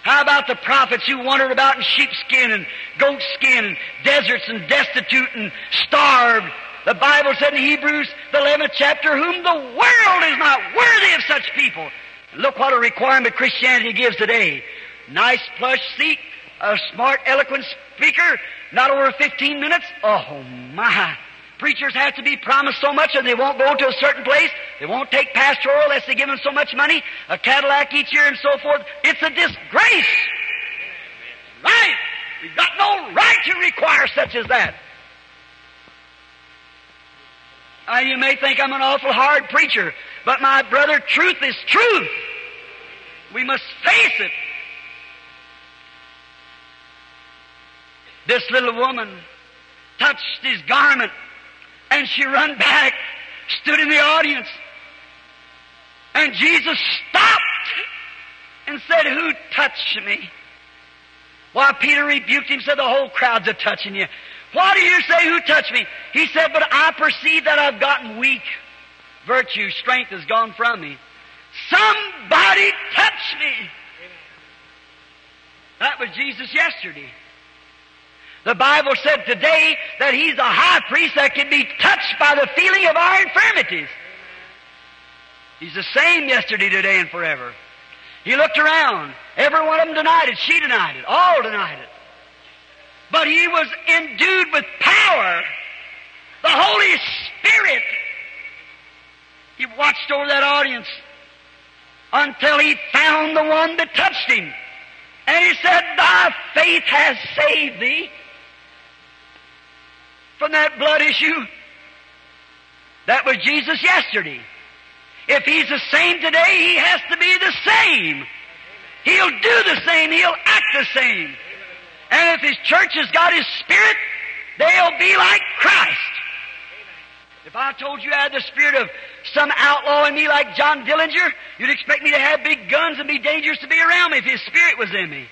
How about the prophets who wandered about in sheepskin and goatskin and deserts and destitute and starved? The Bible said in Hebrews, the 11th chapter, whom the world is not worthy of such people. Look what a requirement Christianity gives today. Nice plush seat, a smart, eloquent speaker, not over 15 minutes. Oh my. Preachers have to be promised so much and they won't go to a certain place. They won't take pastoral unless they give them so much money, a Cadillac each year and so forth. It's a disgrace. Right. We've got no right to require such as that. Uh, you may think I'm an awful hard preacher, but my brother, truth is truth. We must face it. This little woman touched his garment and she run back, stood in the audience. And Jesus stopped and said, Who touched me? Why, Peter rebuked him, said, The whole crowd's a touching you. Why do you say, Who touched me? He said, But I perceive that I've gotten weak. Virtue, strength has gone from me. Somebody touched me. That was Jesus yesterday. The Bible said today that He's a high priest that can be touched by the feeling of our infirmities. He's the same yesterday, today, and forever. He looked around. Every one of them denied it. She denied it. All denied it. But he was endued with power. The Holy Spirit. He watched over that audience until he found the one that touched him. And he said, Thy faith has saved thee from that blood issue. That was Jesus yesterday. If he's the same today, he has to be the same. He'll do the same. He'll act the same. And if his church has got his spirit, they'll be like Christ. If I told you I had the spirit of some outlaw in me like John Dillinger, you'd expect me to have big guns and be dangerous to be around me if his spirit was in me.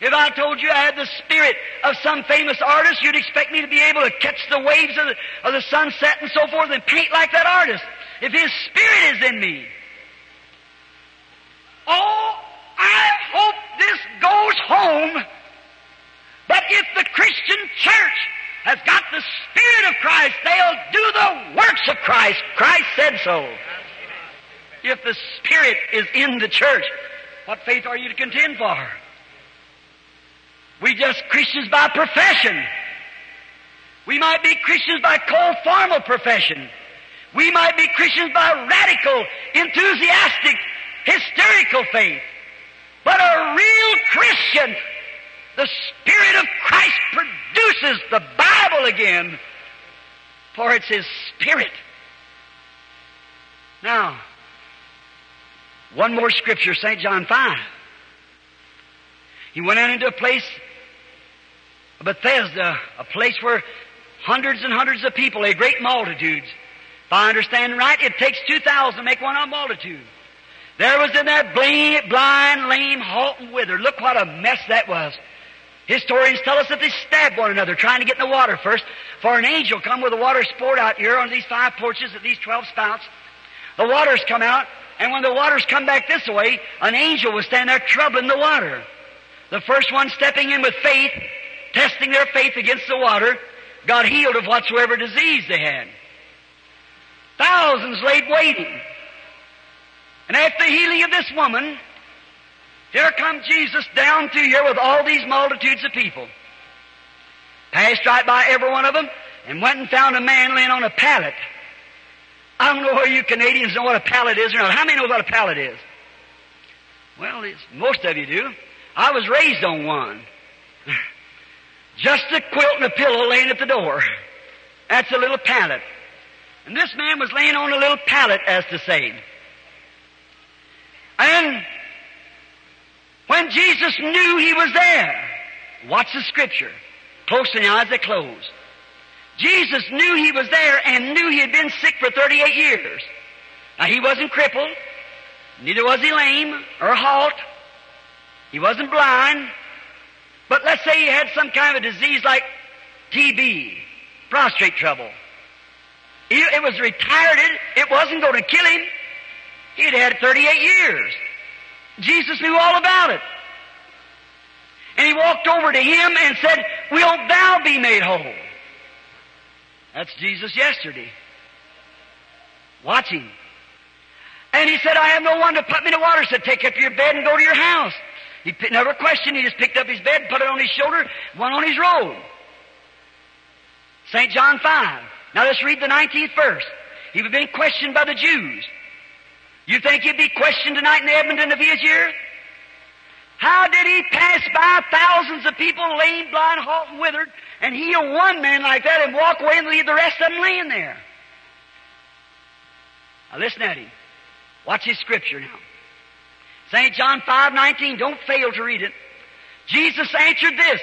If I told you I had the spirit of some famous artist, you'd expect me to be able to catch the waves of the, of the sunset and so forth and paint like that artist. If his spirit is in me. Oh, I hope this goes home. But if the Christian church has got the Spirit of Christ, they'll do the works of Christ. Christ said so. If the Spirit is in the church, what faith are you to contend for? We just Christians by profession. We might be Christians by cold formal profession. We might be Christians by radical, enthusiastic, hysterical faith. But a real Christian, the Spirit of Christ produces the Bible again, for it's His Spirit. Now, one more scripture, St. John 5. He went out into a place, Bethesda, a place where hundreds and hundreds of people, a great multitudes. If I understand right, it takes 2,000 to make one a multitude. There was in that blind, blind, lame, halt, and withered. Look what a mess that was. Historians tell us that they stabbed one another trying to get in the water first. For an angel come with the water poured out here on these five porches at these twelve spouts. The waters come out, and when the waters come back this way, an angel was standing there troubling the water. The first one stepping in with faith, testing their faith against the water, got healed of whatsoever disease they had. Thousands laid waiting. And after the healing of this woman, here come Jesus down through here with all these multitudes of people. Passed right by every one of them and went and found a man laying on a pallet. I don't know whether you Canadians know what a pallet is or not. How many know what a pallet is? Well, most of you do. I was raised on one. *laughs* Just a quilt and a pillow laying at the door. That's a little pallet. And this man was laying on a little pallet, as to say. And when Jesus knew he was there, watch the scripture. Close to the eyes that close. Jesus knew he was there and knew he had been sick for 38 years. Now he wasn't crippled, neither was he lame or halt. He wasn't blind. But let's say he had some kind of a disease like TB, prostate trouble. It was retarded. It wasn't going to kill him. He'd had 38 years. Jesus knew all about it. And he walked over to him and said, Wilt thou be made whole? That's Jesus yesterday. Watch him. And he said, I have no one to put me in the water. Said, Take up your bed and go to your house. He never questioned. He just picked up his bed, put it on his shoulder, went on his road. St. John 5. Now let's read the 19th verse. He was being questioned by the Jews. You think he'd be questioned tonight in Edmonton if he was here? How did he pass by thousands of people, lame, blind, halt, and withered, and heal one man like that and walk away and leave the rest of them laying there? Now listen at him. Watch his scripture now. St. John 5, 19. Don't fail to read it. Jesus answered this.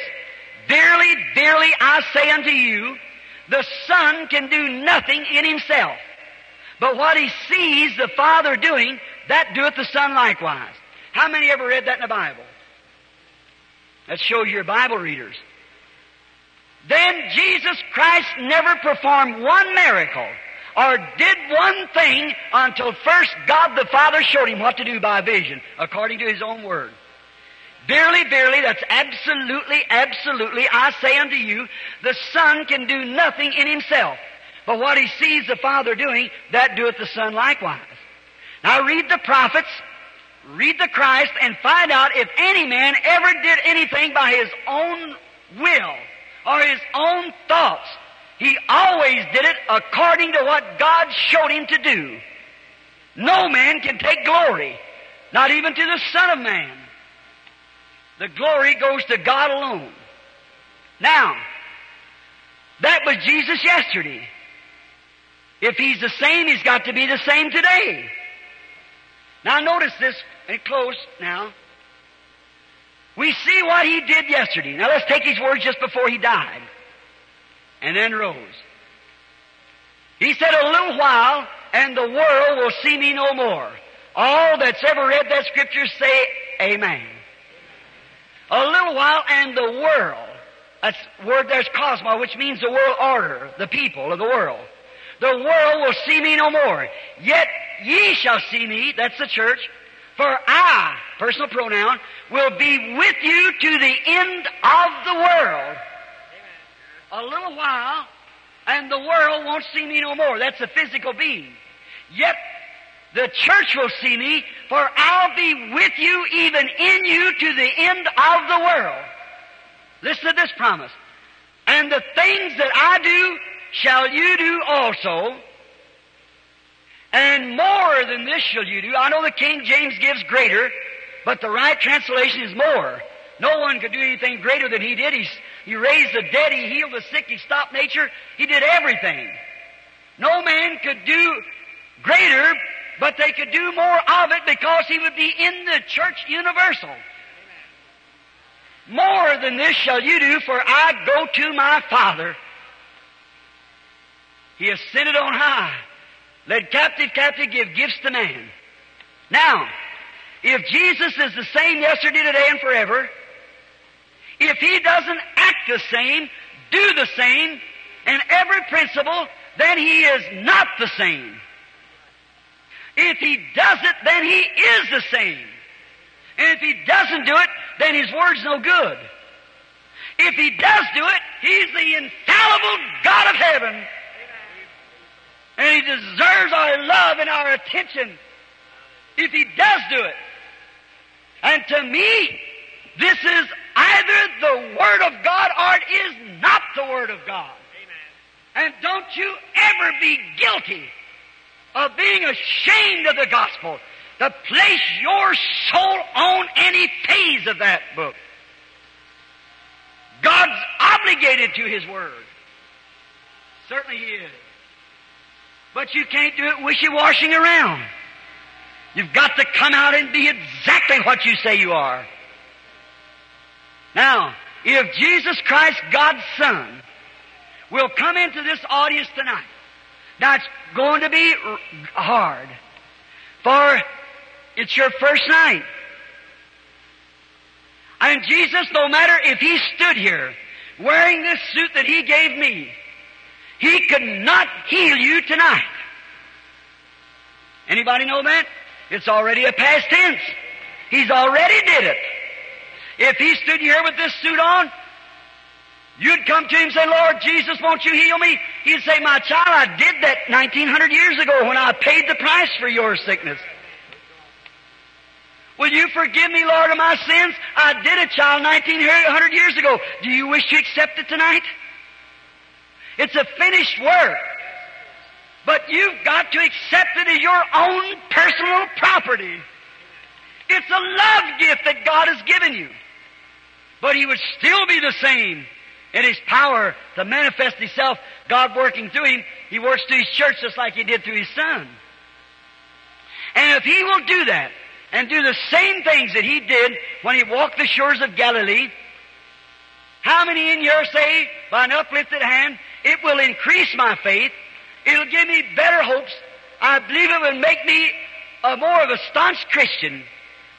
Verily, verily, I say unto you, the Son can do nothing in himself. But what he sees the Father doing, that doeth the Son likewise. How many ever read that in the Bible? That shows you're Bible readers. Then Jesus Christ never performed one miracle or did one thing until first God the Father showed him what to do by vision, according to his own word. Verily, verily, that's absolutely, absolutely, I say unto you, the Son can do nothing in himself. But what he sees the Father doing, that doeth the Son likewise. Now read the prophets, read the Christ, and find out if any man ever did anything by his own will or his own thoughts. He always did it according to what God showed him to do. No man can take glory, not even to the Son of Man. The glory goes to God alone. Now, that was Jesus yesterday. If he's the same, he's got to be the same today. Now notice this, and close now. We see what he did yesterday. Now let's take his words just before he died. And then rose. He said, a little while, and the world will see me no more. All that's ever read that scripture say, Amen. A little while, and the world. That's word there's cosmos, which means the world order, the people of the world. The world will see me no more. Yet ye shall see me, that's the church, for I, personal pronoun, will be with you to the end of the world. A little while, and the world won't see me no more. That's a physical being. Yet the church will see me, for I'll be with you, even in you, to the end of the world. Listen to this promise. And the things that I do shall you do also. And more than this shall you do. I know the King James gives greater, but the right translation is more. No one could do anything greater than he did. He, he raised the dead, he healed the sick, he stopped nature, he did everything. No man could do greater but they could do more of it because he would be in the church universal. More than this shall you do, for I go to my Father. He ascended on high, led captive captive, give gifts to man. Now, if Jesus is the same yesterday, today, and forever, if he doesn't act the same, do the same, in every principle, then he is not the same. If he does it, then he is the same. And if he doesn't do it, then his word's no good. If he does do it, he's the infallible God of heaven. And he deserves our love and our attention if he does do it. And to me, this is either the Word of God or it is not the Word of God. Amen. And don't you ever be guilty of being ashamed of the gospel to place your soul on any phase of that book. God's obligated to His Word. Certainly He is. But you can't do it wishy-washing around. You've got to come out and be exactly what you say you are. Now, if Jesus Christ, God's Son, will come into this audience tonight, it's going to be hard, for it's your first night. And Jesus, no matter if He stood here wearing this suit that He gave me, He could not heal you tonight. Anybody know that? It's already a past tense. He's already did it. If He stood here with this suit on, You'd come to him and say, Lord Jesus, won't you heal me? He'd say, my child, I did that 1900 years ago when I paid the price for your sickness. Will you forgive me, Lord, of my sins? I did it, child, 1900 years ago. Do you wish to accept it tonight? It's a finished work. But you've got to accept it as your own personal property. It's a love gift that God has given you. But He would still be the same in His power to manifest Himself, God working through Him, He works through His church just like He did through His Son. And if He will do that, and do the same things that He did when He walked the shores of Galilee, how many in here say, by an uplifted hand, it will increase my faith, it'll give me better hopes, I believe it will make me a more of a staunch Christian,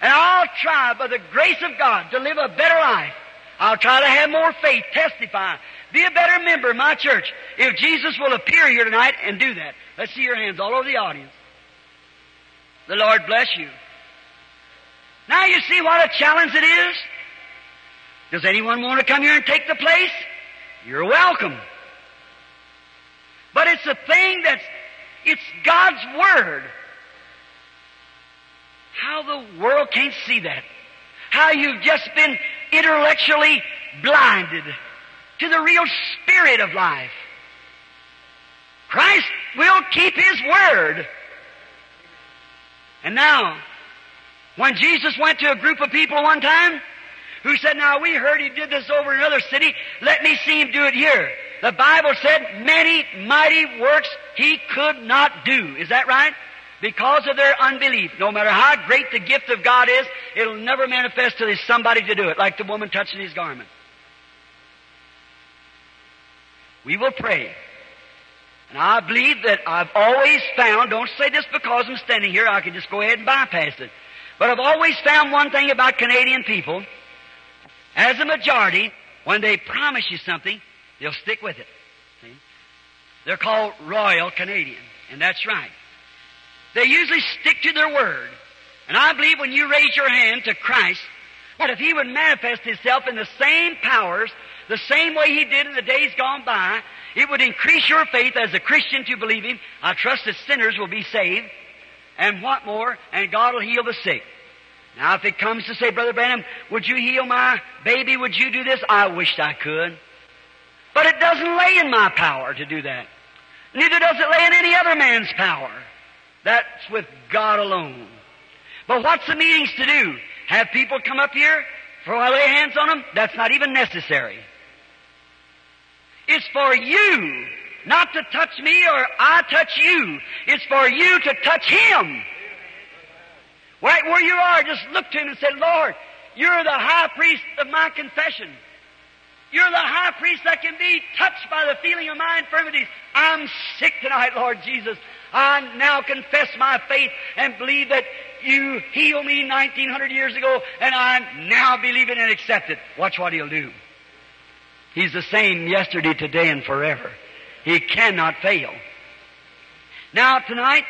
and I'll try, by the grace of God, to live a better life. I'll try to have more faith, testify, be a better member of my church. If Jesus will appear here tonight and do that. Let's see your hands all over the audience. The Lord bless you. Now you see what a challenge it is? Does anyone want to come here and take the place? You're welcome. But it's a thing that's, it's God's Word. How the world can't see that. How you've just been intellectually blinded to the real spirit of life. Christ will keep His Word. And now, when Jesus went to a group of people one time who said, Now we heard He did this over in another city, let me see Him do it here. The Bible said many mighty works He could not do. Is that right? Because of their unbelief. No matter how great the gift of God is, it'll never manifest till there's somebody to do it, like the woman touching his garment. We will pray. And I believe that I've always found, don't say this because I'm standing here, I can just go ahead and bypass it. But I've always found one thing about Canadian people. As a majority, when they promise you something, they'll stick with it. See? They're called Royal Canadian, and that's right. They usually stick to their word. And I believe when you raise your hand to Christ, that if He would manifest Himself in the same powers, the same way He did in the days gone by, it would increase your faith as a Christian to believe Him. I trust that sinners will be saved. And what more? And God will heal the sick. Now, if it comes to say, Brother Branham, would you heal my baby? Would you do this? I wished I could. But it doesn't lay in my power to do that. Neither does it lay in any other man's power. That's with God alone. But what's the meetings to do? Have people come up here for I lay hands on them? That's not even necessary. It's for you not to touch me or I touch you. It's for you to touch Him. Right where you are, just look to Him and say, Lord, you're the high priest of my confession. You're the high priest that can be touched by the feeling of my infirmities. I'm sick tonight, Lord Jesus. I now confess my faith and believe that you healed me 1900 years ago and I now believe it and accept it. Watch what He'll do. He's the same yesterday, today, and forever. He cannot fail. Now, tonight,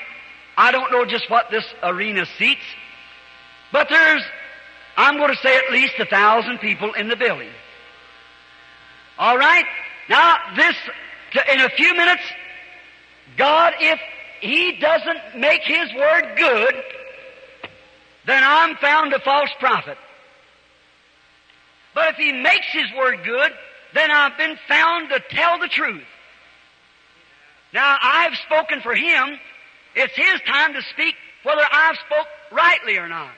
I don't know just what this arena seats, but there's, I'm going to say at least a thousand people in the building. All right? Now, this, in a few minutes, God, if He doesn't make His word good, then I'm found a false prophet. But if He makes His word good, then I've been found to tell the truth. Now, I've spoken for Him. It's His time to speak whether I've spoke rightly or not.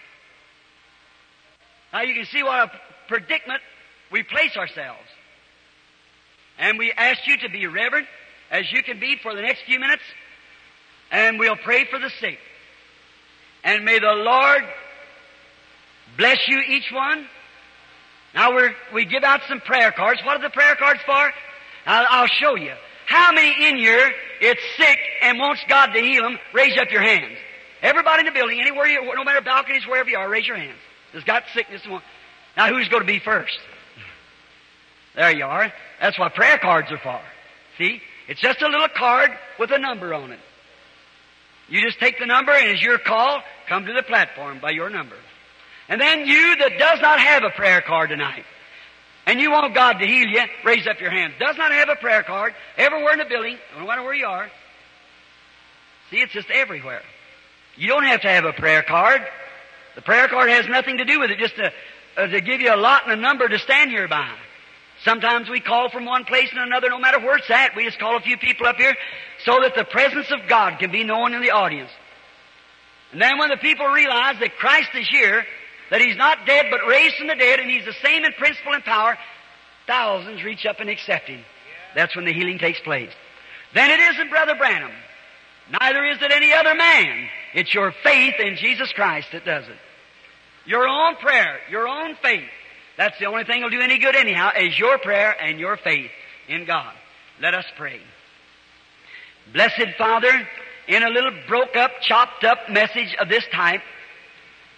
Now, you can see what a predicament we place ourselves. And we ask you to be reverent as you can be for the next few minutes. And we'll pray for the sick. And may the Lord bless you each one. Now we we give out some prayer cards. What are the prayer cards for? I'll, I'll show you. How many in here it's sick and wants God to heal them? Raise up your hands. Everybody in the building, anywhere you, no matter balconies, wherever you are, raise your hands. There's got sickness. Now who's going to be first? There you are. That's what prayer cards are for. See? It's just a little card with a number on it. You just take the number and as your call, come to the platform by your number. And then you that does not have a prayer card tonight, and you want God to heal you, raise up your hand. Does not have a prayer card, everywhere in the building, no matter where you are. See, it's just everywhere. You don't have to have a prayer card. The prayer card has nothing to do with it, just to, uh, to give you a lot and a number to stand here by. Sometimes we call from one place and another, no matter where it's at. We just call a few people up here so that the presence of God can be known in the audience. And then when the people realize that Christ is here, that He's not dead but raised from the dead, and He's the same in principle and power, thousands reach up and accept Him. That's when the healing takes place. Then it isn't Brother Branham. Neither is it any other man. It's your faith in Jesus Christ that does it. Your own prayer, your own faith. That's the only thing that'll do any good anyhow, is your prayer and your faith in God. Let us pray. Blessed Father, in a little broke up, chopped up message of this type,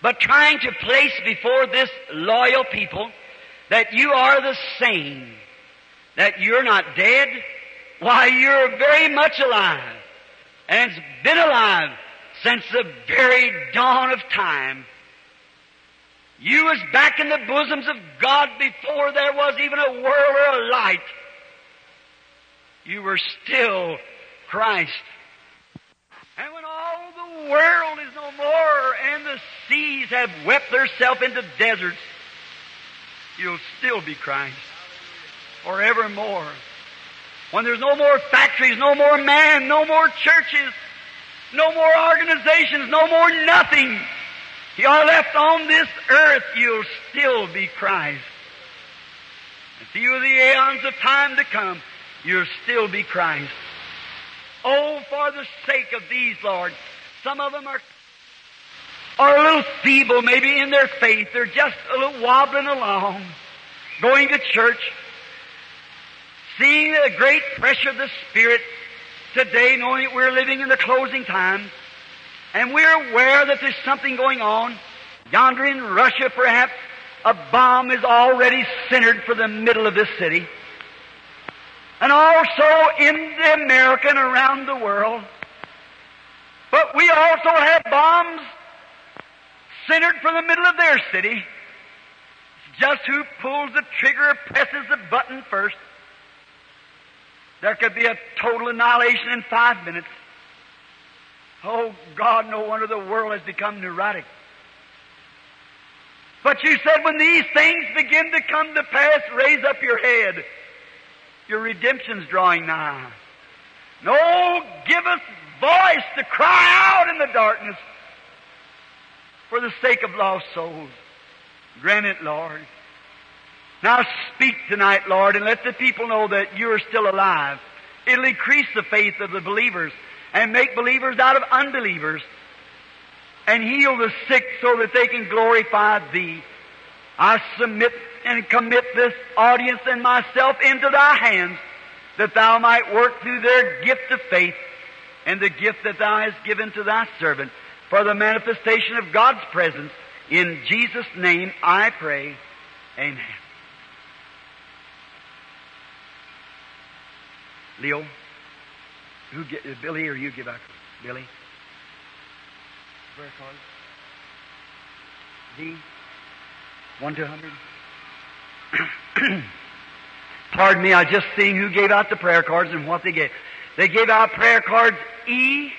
but trying to place before this loyal people that you are the same, that you're not dead, why you're very much alive, and has been alive since the very dawn of time. You was back in the bosoms of God before there was even a world or a light. You were still Christ. And when all the world is no more and the seas have wept themselves into deserts, you'll still be Christ forevermore. When there's no more factories, no more man, no more churches, no more organizations, no more nothing. You're left on this earth, you'll still be Christ. And through the aeons of time to come, you'll still be Christ. Oh, for the sake of these, Lord, some of them are, are a little feeble maybe in their faith. They're just a little wobbling along, going to church, seeing the great pressure of the Spirit today, knowing that we're living in the closing time, and we're aware that there's something going on. Yonder in Russia, perhaps, a bomb is already centered for the middle of this city and also in the America and around the world. But we also have bombs centered for the middle of their city. It's just who pulls the trigger or presses the button first. There could be a total annihilation in five minutes. Oh God, no wonder the world has become neurotic. But you said when these things begin to come to pass, raise up your head. Your redemption's drawing nigh. No, give us voice to cry out in the darkness for the sake of lost souls. Grant it, Lord. Now speak tonight, Lord, and let the people know that you're still alive. It'll increase the faith of the believers and make believers out of unbelievers and heal the sick so that they can glorify Thee. I submit and commit this audience and myself into Thy hands that Thou might work through their gift of faith and the gift that Thou hast given to Thy servant for the manifestation of God's presence. In Jesus' name I pray. Amen. Leo, who get, Billy or you give out? Billy? Prayer card. D. 1 to 100. *clears throat* Pardon me, I just seen who gave out the prayer cards and what they gave. They gave out prayer cards E,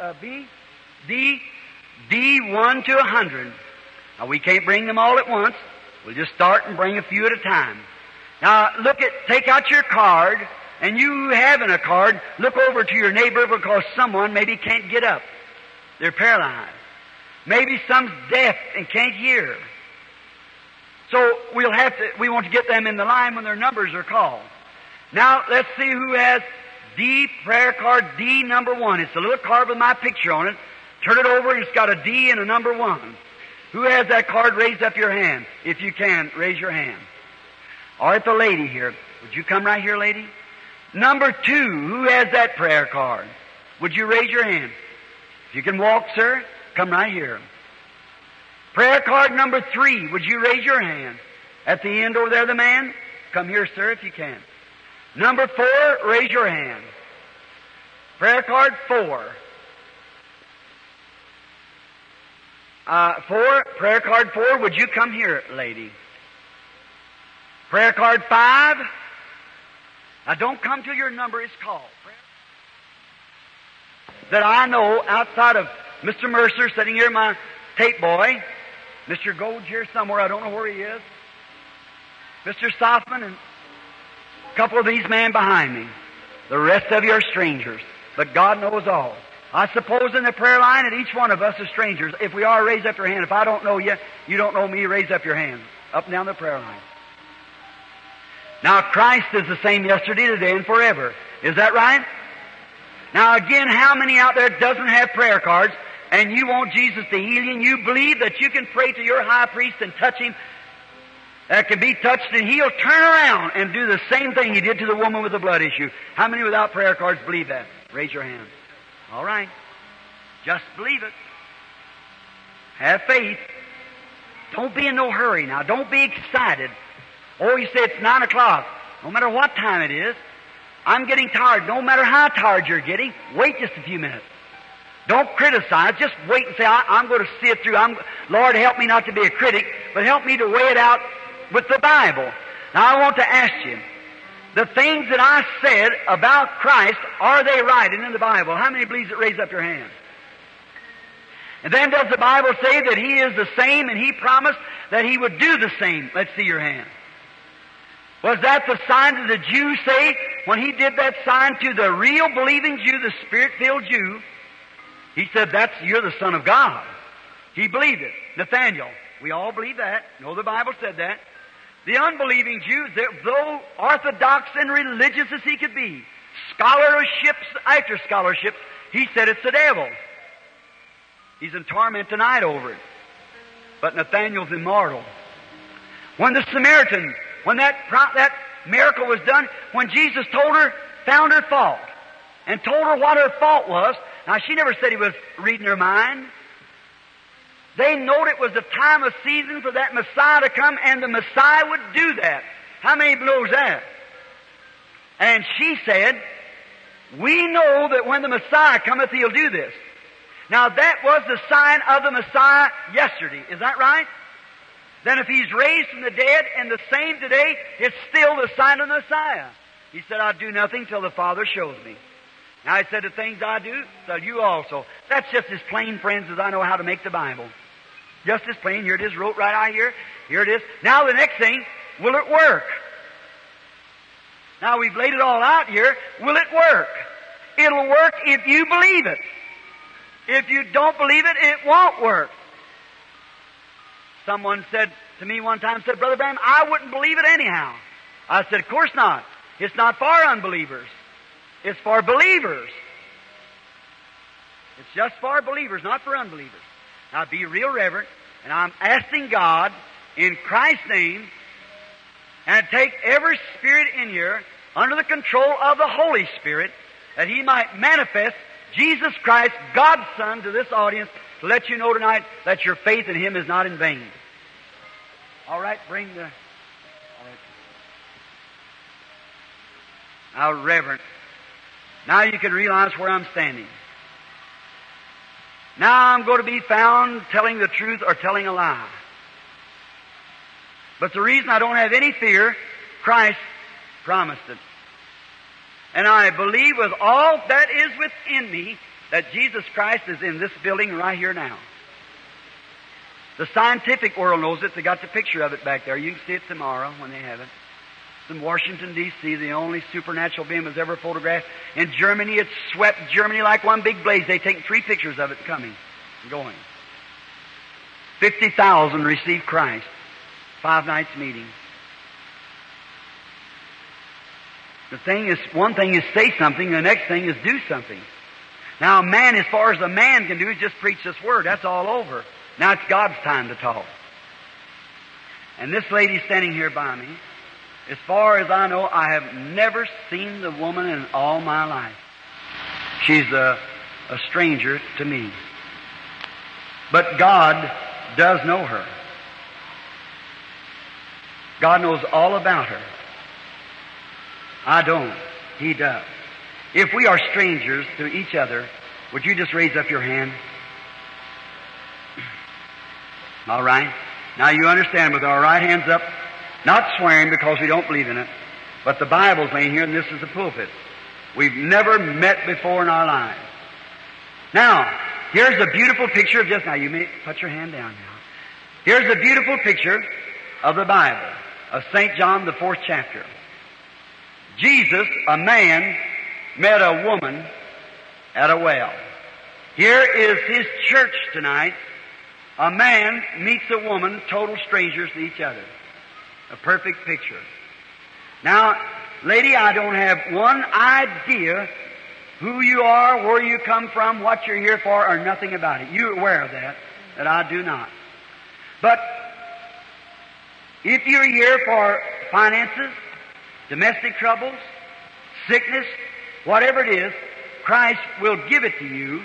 uh, B, D, D 1 to 100. Now we can't bring them all at once. We'll just start and bring a few at a time. Now look at, take out your card, and you having a card, look over to your neighbor because someone maybe can't get up. They're paralyzed. Maybe some's deaf and can't hear. So we'll have to, we want to get them in the line when their numbers are called. Now let's see who has D prayer card D number one. It's a little card with my picture on it. Turn it over and it's got a D and a number one. Who has that card? Raise up your hand. If you can, raise your hand. All right, the lady here. Would you come right here, lady? Number two, who has that prayer card? Would you raise your hand? If you can walk, sir, come right here. Prayer card number three, would you raise your hand? At the end over there, the man? Come here, sir, if you can. Number four, raise your hand. Prayer card four. Uh, four, prayer card four, would you come here, lady? Prayer card five. Now don't come till your number is called. That I know outside of Mr. Mercer sitting here, my tape boy, Mr. Goad's here somewhere, I don't know where he is. Mr. Softman and a couple of these men behind me. The rest of you are strangers, but God knows all. I suppose in the prayer line that each one of us is strangers. If we are, raise up your hand. If I don't know you, you don't know me, raise up your hand. Up and down the prayer line. Now Christ is the same yesterday, today, and forever. Is that right? Now again, how many out there doesn't have prayer cards and you want Jesus to heal you and you believe that you can pray to your high priest and touch him that can be touched and he'll turn around and do the same thing he did to the woman with the blood issue. How many without prayer cards believe that? Raise your hand. All right. Just believe it. Have faith. Don't be in no hurry now. Don't be excited. Oh, you say it's nine o'clock. No matter what time it is, I'm getting tired. No matter how tired you're getting, wait just a few minutes. Don't criticize. Just wait and say, I, am going to see it through. I'm, Lord, help me not to be a critic, but help me to weigh it out with the Bible. Now, I want to ask you, the things that I said about Christ, are they right and in the Bible? How many believes it? Raise up your hand. And then does the Bible say that He is the same and He promised that He would do the same? Let's see your hand. Was that the sign that the Jews say when He did that sign to the real believing Jew, the Spirit-filled Jew? He said, that's, you're the Son of God. He believed it. Nathaniel. We all believe that. Know the Bible said that. The unbelieving Jews, though orthodox and religious as he could be, scholarships after scholarships, he said it's the devil. He's in torment tonight over it. But Nathaniel's immortal. When the Samaritan, when that, that miracle was done, when Jesus told her, found her fault, and told her what her fault was, now, she never said he was reading her mind. They knowed it was the time of season for that Messiah to come, and the Messiah would do that. How many knows that? And she said, We know that when the Messiah cometh, he'll do this. Now, that was the sign of the Messiah yesterday. Is that right? Then if he's raised from the dead and the same today, it's still the sign of the Messiah. He said, I'll do nothing till the Father shows me. Now I said the things I do, so you also. That's just as plain, friends, as I know how to make the Bible. Just as plain. Here it is, wrote right out here. Here it is. Now the next thing, will it work? Now we've laid it all out here. Will it work? It'll work if you believe it. If you don't believe it, it won't work. Someone said to me one time, said, Brother Branham, I wouldn't believe it anyhow. I said, of course not. It's not for unbelievers. It's for believers. It's just for believers, not for unbelievers. Now be real reverent, and I'm asking God in Christ's name and take every spirit in here under the control of the Holy Spirit that He might manifest Jesus Christ, God's Son, to this audience to let you know tonight that your faith in Him is not in vain. All right, bring the. Now, Reverend, now you can realize where I'm standing. Now I'm going to be found telling the truth or telling a lie. But the reason I don't have any fear, Christ promised it. And I believe with all that is within me that Jesus Christ is in this building right here now. The scientific world knows it. They got the picture of it back there. You can see it tomorrow when they have it. It's in Washington, D.C., the only supernatural being was ever photographed. In Germany, it swept Germany like one big blaze. They take three pictures of it coming and going. 50,000 received Christ. Five nights meeting. The thing is, one thing is say something, the next thing is do something. Now, man, as far as a man can do, is just preach this word. That's all over. Now it's God's time to talk. And this lady standing here by me, as far as I know, I have never seen the woman in all my life. She's a, a stranger to me. But God does know her. God knows all about her. I don't. He does. If we are strangers to each other, would you just raise up your hand? *clears throat* All right. Now you understand with our right hands up, not swearing because we don't believe in it, but the Bible's laying here and this is the pulpit. We've never met before in our lives. Now, here's a beautiful picture of just now. You may put your hand down now. Here's a beautiful picture of the Bible, of St. John, the fourth chapter. Jesus, a man, met a woman at a well. Here is his church tonight. A man meets a woman, total strangers to each other. A perfect picture. Now, lady, I don't have one idea who you are, where you come from, what you're here for, or nothing about it. You're aware of that, that I do not. But if you're here for finances, domestic troubles, sickness, whatever it is, Christ will give it to you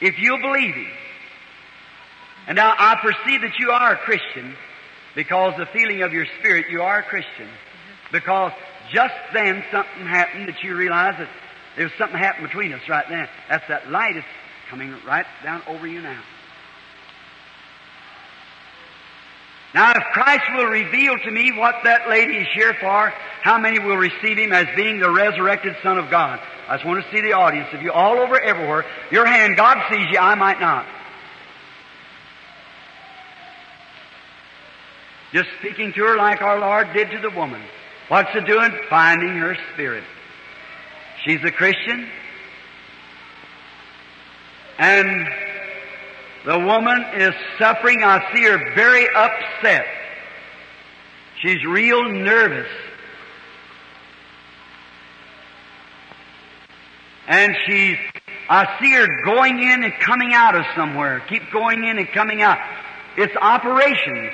if you'll believe Him. And now I perceive that you are a Christian because the feeling of your spirit, you are a Christian. Because just then something happened that you realize that there's something happened between us right now. That's that light is coming right down over you now. Now, if Christ will reveal to me what that lady is here for, how many will receive Him as being the resurrected Son of God? I just want to see the audience of you all over everywhere. Your hand, God sees you, I might not. Just speaking to her like our Lord did to the woman. What's it doing? Finding her spirit. She's a Christian. And the woman is suffering. I see her very upset. She's real nervous. And she's, I see her going in and coming out of somewhere. Keep going in and coming out. It's operations.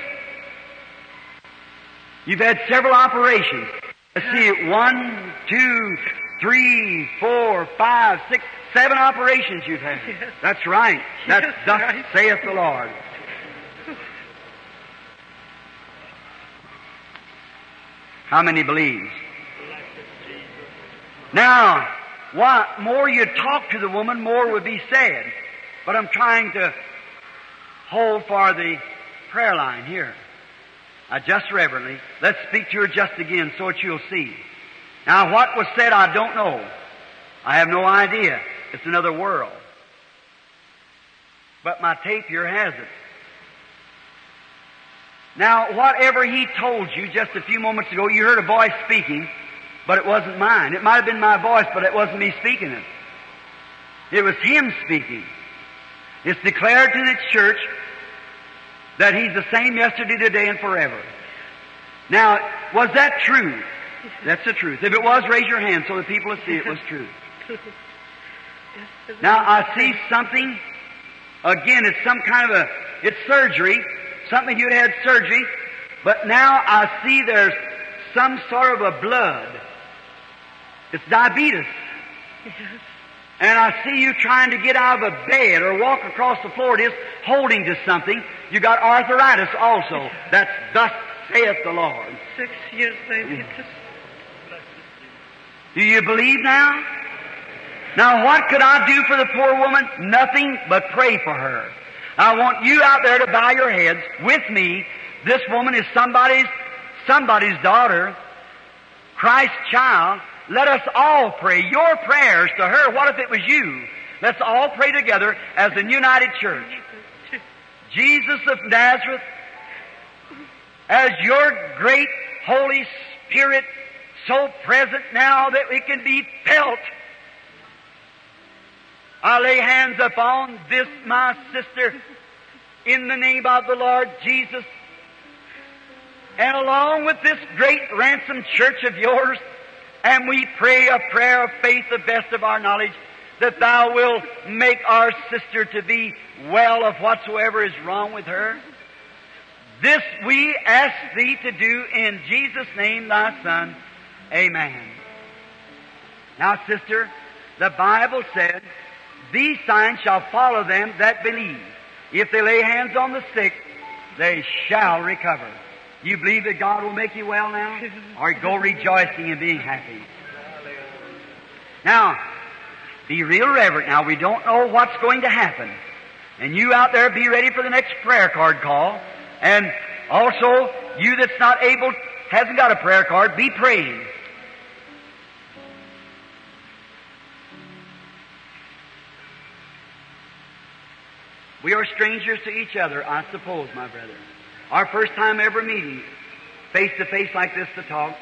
You've had several operations. Let's see, one, two, three, four, five, six, seven operations you've had. Yes. That's right. That's Yes, thus right. saith the Lord. How many believes? Now, what more you talk to the woman, more would be said. But I'm trying to hold for the prayer line here. Now, just reverently, let's speak to her just again so that you'll see. Now, what was said, I don't know. I have no idea. It's another world. But my tape here has it. Now, whatever he told you just a few moments ago, you heard a voice speaking, but it wasn't mine. It might have been my voice, but it wasn't me speaking it. It was him speaking. It's declared to the church that he's the same yesterday, today, and forever. Now, was that true? That's the truth. If it was, raise your hand so the people will see it was true. *laughs* Now I see something. Again, it's some kind of a, it's surgery. Something you'd had surgery. But now I see there's some sort of a blood. It's diabetes. Yes. And I see you trying to get out of a bed or walk across the floor. It is holding to something. You got arthritis also. That's thus saith the Lord. Six years diabetes. Do you believe now? Now what could I do for the poor woman? Nothing but pray for her. I want you out there to bow your heads with me. This woman is somebody's, somebody's daughter, Christ's child. Let us all pray your prayers to her. What if it was you? Let's all pray together as a united church. Jesus of Nazareth, as your great Holy Spirit so present now that it can be felt. I lay hands upon this, my sister, in the name of the Lord Jesus. And along with this great ransom church of yours, and we pray a prayer of faith, the best of our knowledge, that thou wilt make our sister to be well of whatsoever is wrong with her. This we ask thee to do in Jesus' name, thy Son. Amen. Now, sister, the Bible said, These signs shall follow them that believe. If they lay hands on the sick, they shall recover. You believe that God will make you well now? *laughs* Or go rejoicing and being happy? Now, be real reverent. Now, we don't know what's going to happen. And you out there, be ready for the next prayer card call. And also, you that's not able, hasn't got a prayer card, be praying. We are strangers to each other, I suppose, my brother. Our first time ever meeting, face to face like this to talk,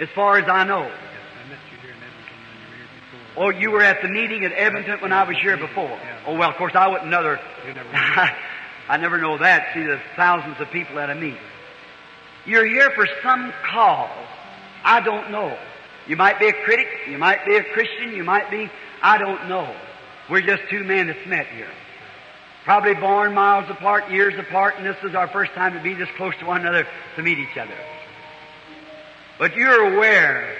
as far as I know. Yes, you here in Edmonton when you were. Oh, you were at the meeting at Edmonton when I was here before. Oh, well, of course, I wouldn't know. there- I never know that. See, the thousands of people at a meeting. You're here for some cause. I don't know. You might be a critic. You might be a Christian. You might be, I don't know. We're just two men that's met here. Probably born miles apart, years apart, and this is our first time to be this close to one another to meet each other. But you're aware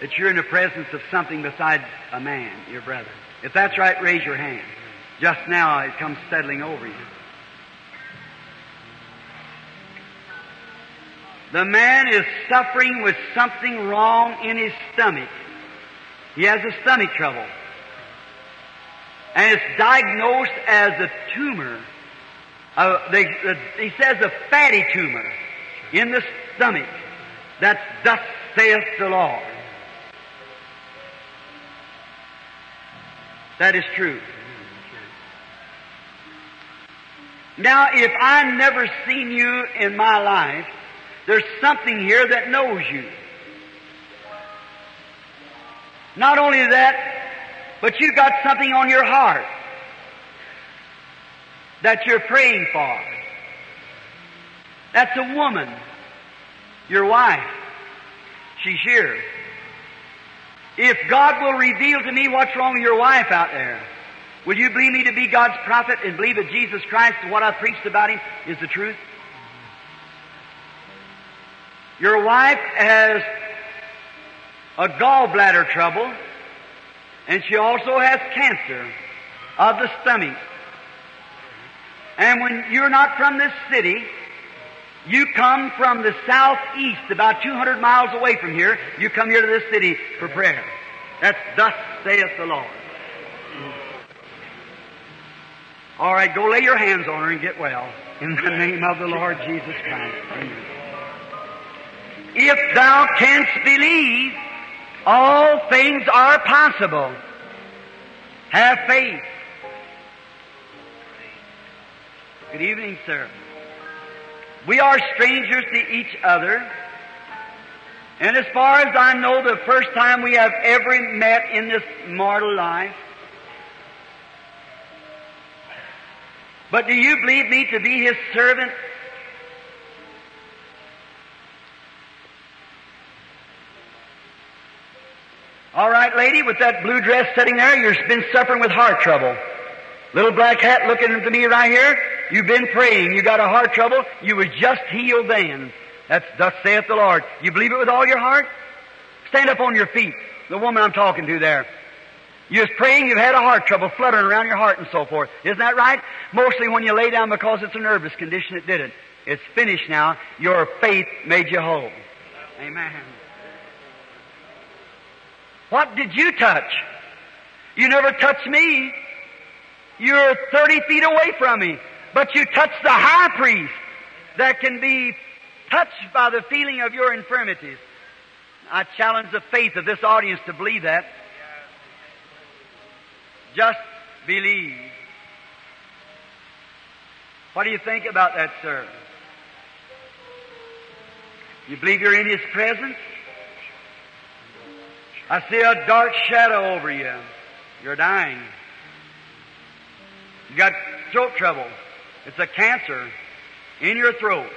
that you're in the presence of something besides a man, your brother. If that's right, raise your hand. Just now it comes settling over you. The man is suffering with something wrong in his stomach. He has a stomach trouble. And it's diagnosed as a tumor. Uh, they, uh, he says a fatty tumor in the stomach. That's thus saith the Lord. That is true. Now, if I never seen you in my life, there's something here that knows you. Not only that, but you've got something on your heart that you're praying for. That's a woman, your wife. She's here. If God will reveal to me what's wrong with your wife out there, will you believe me to be God's prophet and believe that Jesus Christ and what I preached about Him is the truth? Your wife has a gallbladder trouble, and she also has cancer of the stomach. And when you're not from this city, you come from the southeast, about 200 miles away from here. You come here to this city for prayer. That's thus saith the Lord. All right, go lay your hands on her and get well. In the name of the Lord Jesus Christ. Amen. If thou canst believe, all things are possible. Have faith. Good evening, sir. We are strangers to each other. And as far as I know, the first time we have ever met in this mortal life. But do you believe me to be His servant? All right, lady, with that blue dress sitting there, you've been suffering with heart trouble. Little black hat looking at me right here, you've been praying, you got a heart trouble, you was just healed then. That's thus saith the Lord. You believe it with all your heart? Stand up on your feet. The woman I'm talking to there. You was praying, you've had a heart trouble fluttering around your heart and so forth. Isn't that right? Mostly when you lay down because it's a nervous condition it. It's finished now. Your faith made you whole. Amen. What did you touch? You never touched me. You're 30 feet away from me. But you touched the high priest that can be touched by the feeling of your infirmities. I challenge the faith of this audience to believe that. Just believe. What do you think about that, sir? You believe you're in His presence? I see a dark shadow over you. You're dying. You got throat trouble. It's a cancer in your throat.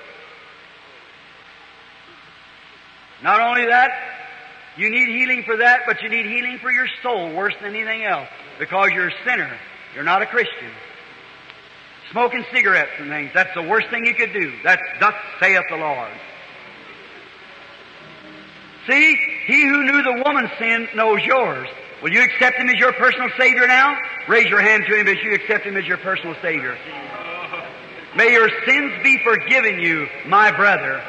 Not only that, you need healing for that, but you need healing for your soul worse than anything else because you're a sinner. You're not a Christian. Smoking cigarettes and things, that's the worst thing you could do. That's thus saith the Lord. See, he who knew the woman's sin knows yours. Will you accept him as your personal Savior now? Raise your hand to him as you accept him as your personal Savior. May your sins be forgiven you, my brother.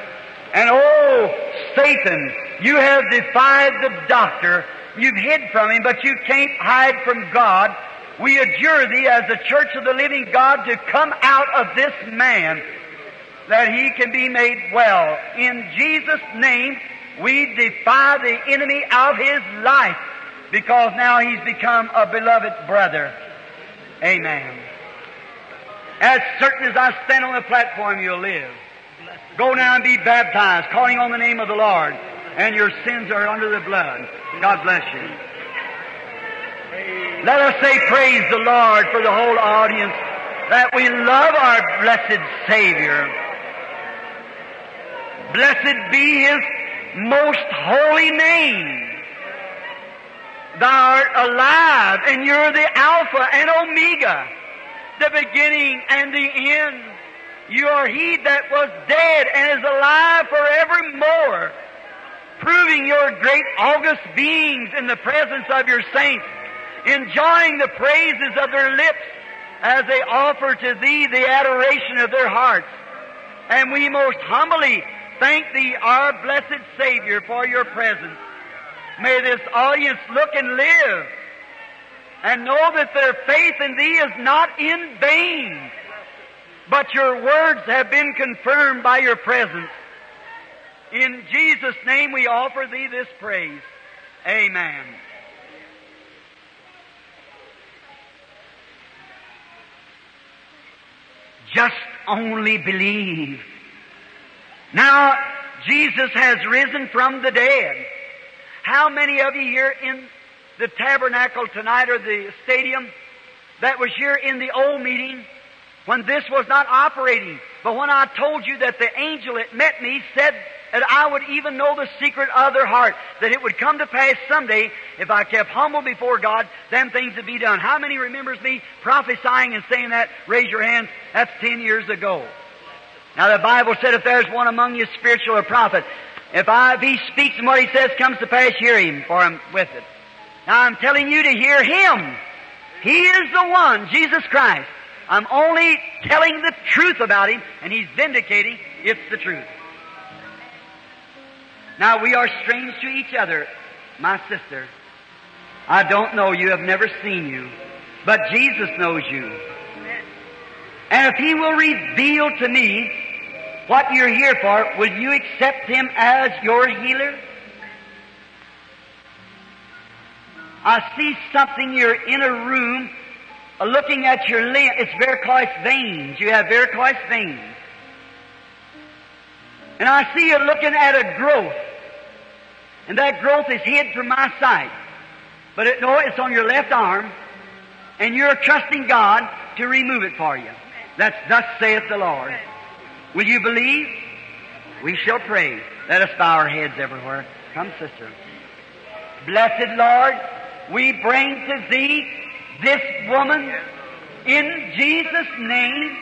And oh, Satan, you have defied the doctor. You've hid from him, but you can't hide from God. We adjure thee as the church of the living God to come out of this man that he can be made well. In Jesus' name, we defy the enemy of his life because now he's become a beloved brother. Amen. As certain as I stand on the platform, you'll live. Go now and be baptized, calling on the name of the Lord, and your sins are under the blood. God bless you. Let us say praise the Lord for the whole audience that we love our blessed Savior. Blessed be His most holy name. Thou art alive, and you're the Alpha and Omega, the beginning and the end. You are He that was dead and is alive forevermore, proving your great august beings in the presence of your saints, enjoying the praises of their lips as they offer to Thee the adoration of their hearts. And we most humbly thank Thee, our blessed Savior, for your presence. May this audience look and live and know that their faith in Thee is not in vain, but your words have been confirmed by your presence. In Jesus' name we offer Thee this praise. Amen. Just only believe. Now, Jesus has risen from the dead. How many of you here in the tabernacle tonight or the stadium that was here in the old meeting when this was not operating? But when I told you that the angel that met me said that I would even know the secret of their heart, that it would come to pass someday if I kept humble before God, them things would be done. How many remembers me prophesying and saying that? Raise your hands. That's ten years ago. Now the Bible said if there's one among you spiritual or prophet, if I, if he speaks and what he says comes to pass, hear him for him with it. Now I'm telling you to hear him. He is the one, Jesus Christ. I'm only telling the truth about him and he's vindicating it's the truth. Now we are strange to each other, my sister. I don't know you, I've never seen you, but Jesus knows you. And if He will reveal to me what you're here for, will you accept Him as your healer? I see something, you're in a room uh, looking at your limb. It's varicose veins. You have varicose veins. And I see you looking at a growth. And that growth is hid from my sight. But it, no, it's on your left arm. And you're trusting God to remove it for you. That's thus saith the Lord. Will you believe? We shall pray. Let us bow our heads everywhere. Come, sister. Blessed Lord, we bring to Thee this woman in Jesus' name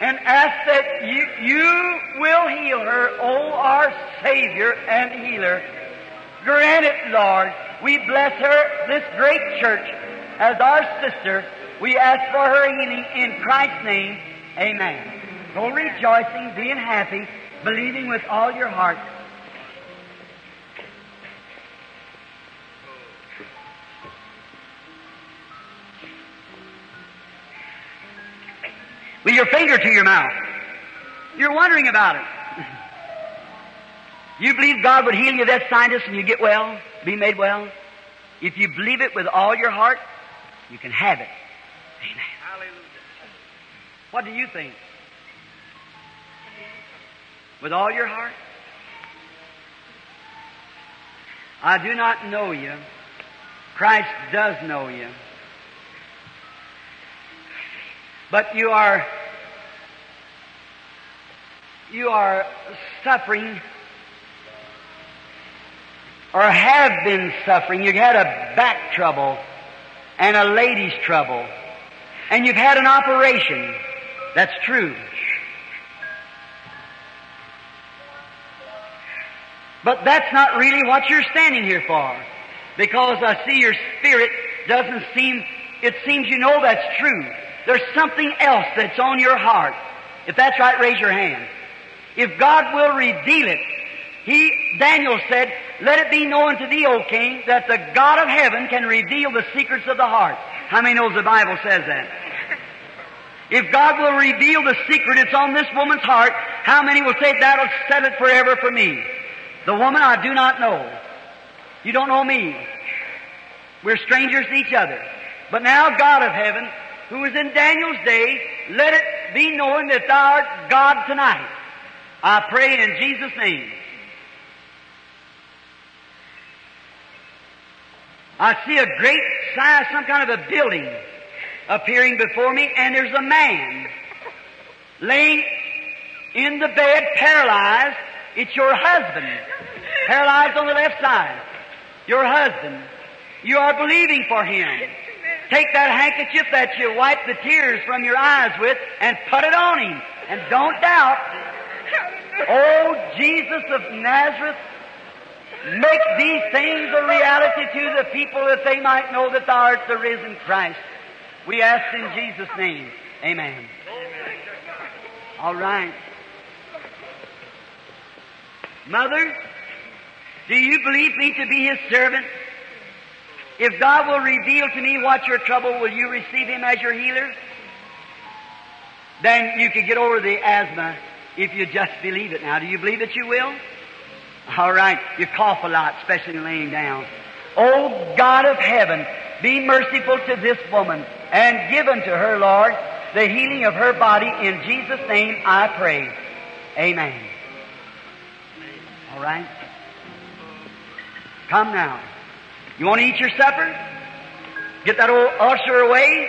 and ask that you, you will heal her, O our Savior and Healer. Grant it, Lord. We bless her, this great church, as our sister. We ask for her healing in Christ's name. Amen. Go rejoicing, being happy, believing with all your heart. With your finger to your mouth. You're wondering about it. You believe God would heal you that sinus and you get well, be made well? If you believe it with all your heart, you can have it. Amen. Hallelujah. What do you think? With all your heart? I do not know you. Christ does know you. But you are you are suffering or have been suffering. You've had a back trouble and a lady's trouble. And you've had an operation. That's true. But that's not really what you're standing here for. Because I see your spirit doesn't seem, it seems you know that's true. There's something else that's on your heart. If that's right, raise your hand. If God will reveal it, he, Daniel said, let it be known to thee, O king, that the God of heaven can reveal the secrets of the heart. How many knows the Bible says that? *laughs* If God will reveal the secret, it's on this woman's heart. How many will say that'll set it forever for me? The woman I do not know. You don't know me. We're strangers to each other. But now God of heaven, who was in Daniel's day, let it be known that thou art God tonight. I pray in Jesus' name. I see a great size, some kind of a building appearing before me, and there's a man laying in the bed, paralyzed. It's your husband, paralyzed on the left side. Your husband. You are believing for him. Take that handkerchief that you wipe the tears from your eyes with and put it on him. And don't doubt. Oh, Jesus of Nazareth, make these things a reality to the people that they might know that thou art the risen Christ. We ask in Jesus' name. Amen. All right. Mother, do you believe me to be His servant? If God will reveal to me what your trouble, will you receive Him as your healer? Then you could get over the asthma if you just believe it. Now, do you believe that you will? All right. You cough a lot, especially laying down. Oh God of heaven, be merciful to this woman and give unto her, Lord, the healing of her body. In Jesus' name I pray. Amen. All right. Come now. You want to eat your supper? Get that old ulcer away?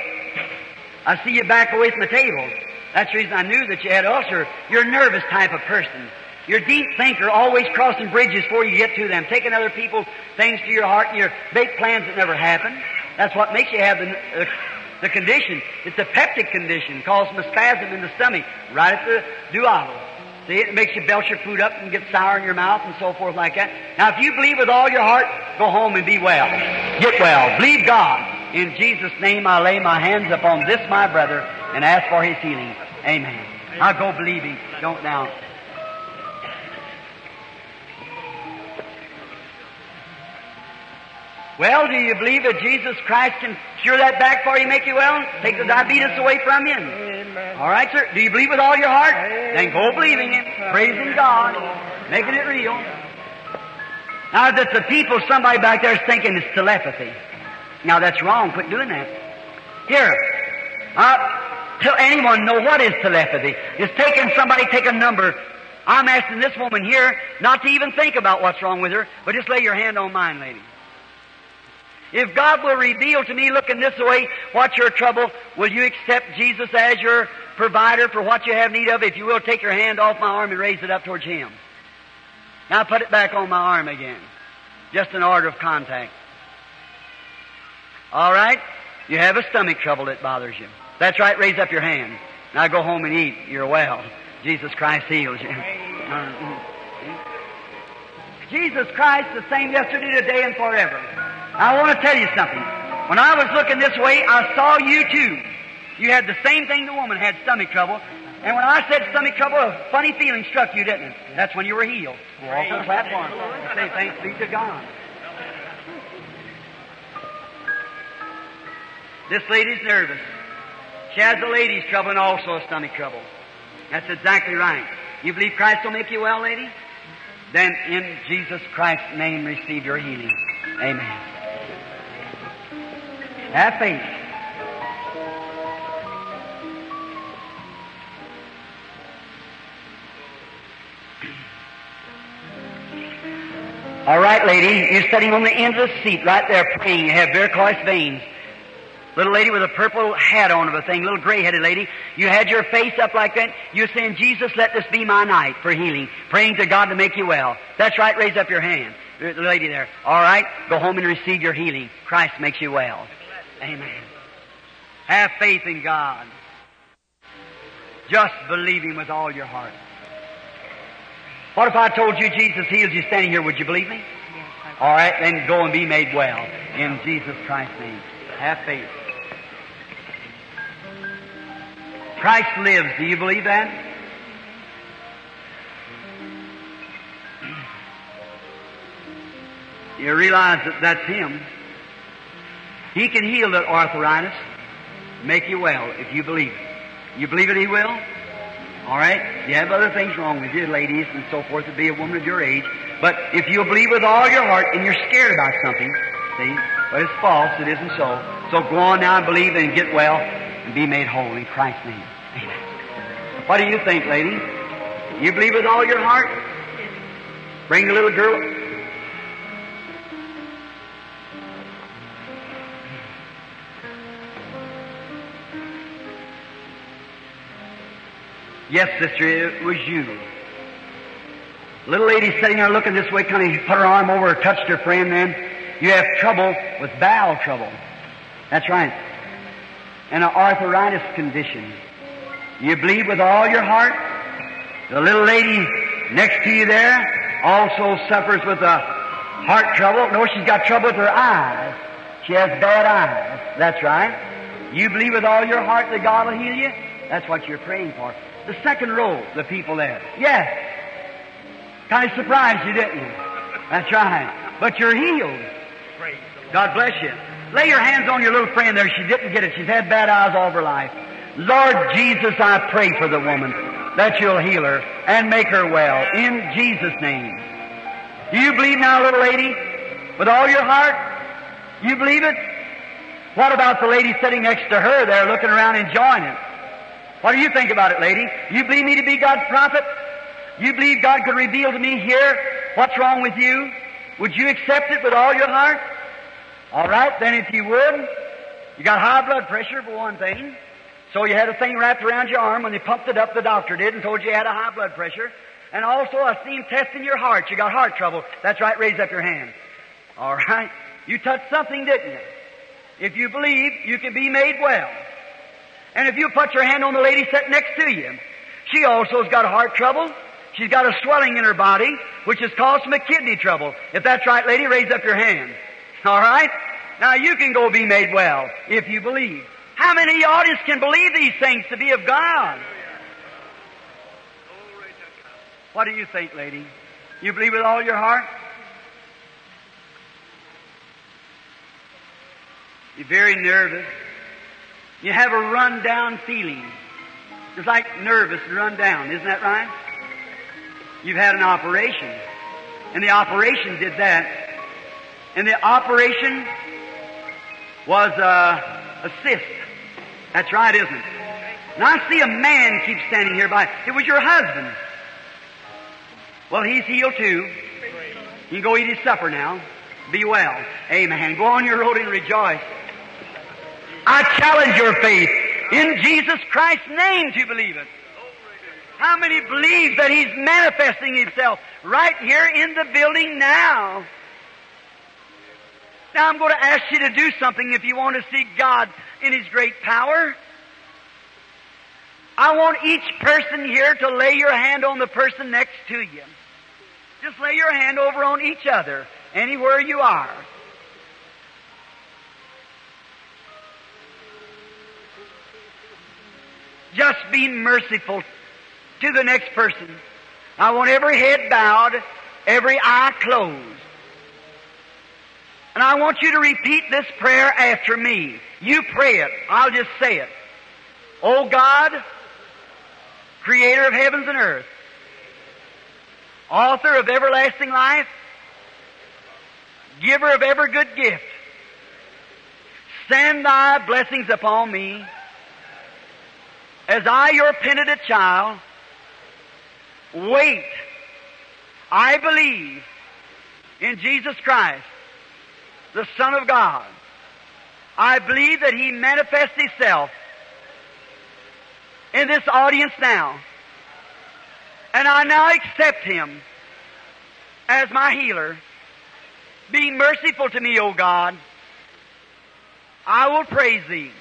I see you back away from the table. That's the reason I knew that you had ulcer. You're a nervous type of person. You're a deep thinker, always crossing bridges before you get to them, taking other people's things to your heart and your big plans that never happen. That's what makes you have the, uh, the condition. It's a peptic condition, from a spasm in the stomach, right at the duodenum. See, it makes you belch your food up and get sour in your mouth and so forth like that. Now, if you believe with all your heart, go home and be well. Get well. Believe God. In Jesus' name, I lay my hands upon this, my brother, and ask for his healing. Amen. Now go believing. Don't doubt. Well, do you believe that Jesus Christ can cure that back for you, make you well, take the diabetes away from you? Amen. All right, sir. Do you believe with all your heart? Then go believing Him, praising God, making it real. Now, that the people, somebody back there is thinking it's telepathy. Now, that's wrong. Quit doing that. Here, uh, tell anyone know what is telepathy. It's taking somebody, take a number. I'm asking this woman here not to even think about what's wrong with her, but just lay your hand on mine, lady. If God will reveal to me looking this way what's your trouble, will you accept Jesus as your provider for what you have need of? If you will, take your hand off my arm and raise it up towards Him. Now put it back on my arm again. Just an order of contact. All right? You have a stomach trouble that bothers you. That's right. Raise up your hand. Now go home and eat. You're well. Jesus Christ heals you. Uh-huh. Jesus Christ the same yesterday, today, and forever. I want to tell you something. When I was looking this way, I saw you too. You had the same thing the woman had, stomach trouble. And when I said stomach trouble, a funny feeling struck you, didn't it? That's when you were healed. Go off the platform say thanks be to God. This lady's nervous. She has a lady's trouble and also a stomach trouble. That's exactly right. You believe Christ will make you well, lady? Then in Jesus Christ's name receive your healing. Amen. Have faith. All right, lady, you're sitting on the end of the seat right there praying. You have varicose veins. Little lady with a purple hat on of a thing, little gray-headed lady. You had your face up like that. You're saying, Jesus, let this be my night for healing. Praying to God to make you well. That's right. Raise up your hand. The lady there. All right. Go home and receive your healing. Christ makes you well. Amen. Have faith in God. Just believe Him with all your heart. What if I told you Jesus heals you standing here? Would you believe me? Yes, All right, then go and be made well in Jesus Christ's name. Have faith. Christ lives. Do you believe that? You realize that that's Him. He can heal that arthritis, make you well if you believe it. You believe it, He will? All right? You have other things wrong with you, ladies and so forth, to be a woman of your age. But if you'll believe with all your heart and you're scared about something, see, but it's false, it isn't so. So go on now and believe and get well and be made whole in Christ's name. Amen. What do you think, lady? You believe with all your heart? Bring the little girl. Yes, sister, it was you. Little lady sitting there looking this way, kind of put her arm over her, touched her friend then. You have trouble with bowel trouble. That's right. And an arthritis condition. You believe with all your heart. The little lady next to you there also suffers with a heart trouble. No, she's got trouble with her eyes. She has bad eyes. That's right. You believe with all your heart that God will heal you? That's what you're praying for. The second row, the people there. Yes. Kind of surprised you, didn't you? That's right. But you're healed. God bless you. Lay your hands on your little friend there. She didn't get it. She's had bad eyes all her life. Lord Jesus, I pray for the woman that you'll heal her and make her well in Jesus' name. Do you believe now, little lady? With all your heart? You believe it? What about the lady sitting next to her there looking around enjoying it? What do you think about it, lady? You believe me to be God's prophet? You believe God could reveal to me here what's wrong with you? Would you accept it with all your heart? All right, then if you would, you got high blood pressure for one thing. So you had a thing wrapped around your arm when they pumped it up, the doctor did, and told you you had a high blood pressure. And also I seen testing your heart. You got heart trouble. That's right, raise up your hand. All right. You touched something, didn't you? If you believe, you can be made well. And if you put your hand on the lady sitting next to you, she also's got heart trouble. She's got a swelling in her body, which has caused some kidney trouble. If that's right, lady, raise up your hand. All right? Now you can go be made well if you believe. How many audience can believe these things to be of God? What do you think, lady? You believe with all your heart? You're very nervous. You have a run down feeling. It's like nervous and run down, isn't that right? You've had an operation. And the operation did that. And the operation was a, cyst. That's right, isn't it? Now I see a man keep standing here by. It was your husband. Well, he's healed too. You can go eat his supper now. Be well. Amen. Go on your road and rejoice. I challenge your faith in Jesus Christ's name to believe it. How many believe that He's manifesting Himself right here in the building now? Now I'm going to ask you to do something if you want to see God in His great power. I want each person here to lay your hand on the person next to you. Just lay your hand over on each other, anywhere you are. Just be merciful to the next person. I want every head bowed, every eye closed. And I want you to repeat this prayer after me. You pray it. I'll just say it. Oh God, creator of heavens and earth, author of everlasting life, giver of every good gift, send thy blessings upon me as I, your penitent child, wait. I believe in Jesus Christ, the Son of God. I believe that He manifests Himself in this audience now. And I now accept Him as my healer. Be merciful to me, O God. I will praise Thee.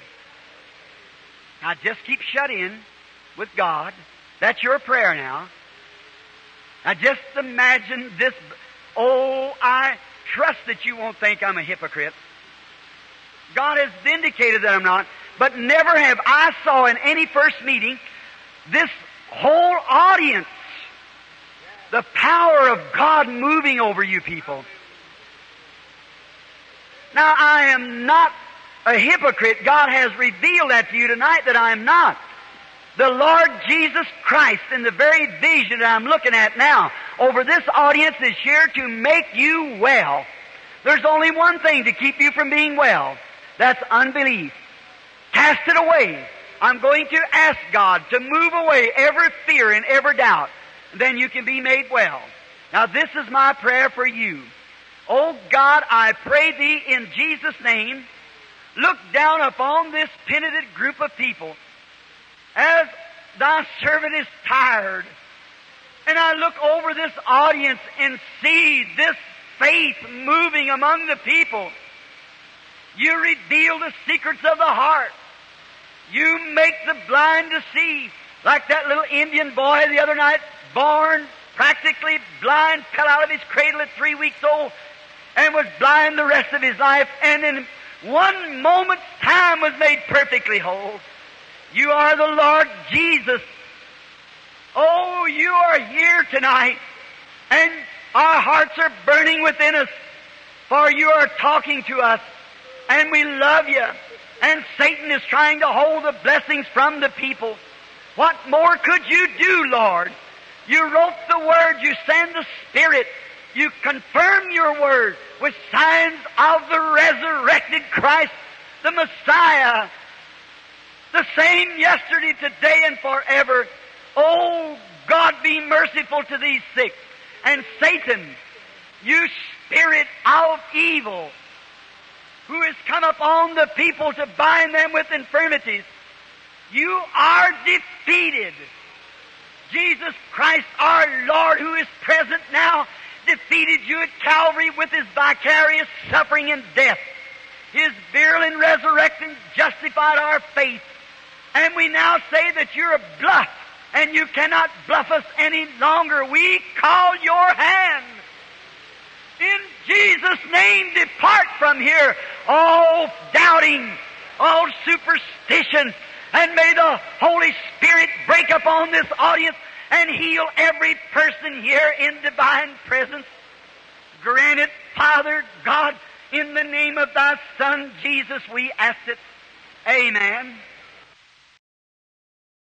Now just keep shut in with God. That's your prayer now. Now just imagine this. Oh, I trust that you won't think I'm a hypocrite. God has vindicated that I'm not, but never have I saw in any first meeting this whole audience the power of God moving over you people. Now I am not a hypocrite. God has revealed that to you tonight that I am not. The Lord Jesus Christ in the very vision that I'm looking at now over this audience is here to make you well. There's only one thing to keep you from being well. That's unbelief. Cast it away. I'm going to ask God to move away every fear and every doubt. Then you can be made well. Now this is my prayer for you. Oh God, I pray thee in Jesus' name, look down upon this penitent group of people as thy servant is tired. And I look over this audience and see this faith moving among the people. You reveal the secrets of the heart. You make the blind to see. Like that little Indian boy the other night, born practically blind, fell out of his cradle at three weeks old and was blind the rest of his life and in one moment's time was made perfectly whole. You are the Lord Jesus. Oh, you are here tonight and our hearts are burning within us for you are talking to us and we love you. And Satan is trying to hold the blessings from the people. What more could you do, Lord? You wrote the Word, you send the Spirit, you confirm your Word with signs of the resurrected Christ, the Messiah, the same yesterday, today, and forever. Oh, God, be merciful to these sick. And Satan, you spirit of evil, who has come upon the people to bind them with infirmities, you are defeated. Jesus Christ, our Lord, who is present now, defeated you at Calvary with his vicarious suffering and death. His and resurrection justified our faith. And we now say that you're a bluff and you cannot bluff us any longer. We call your hand. In Jesus' name, depart from here, all doubting, all superstition, and may the Holy Spirit break upon this audience and heal every person here in divine presence. Grant it, Father God, in the name of thy Son Jesus, we ask it. Amen.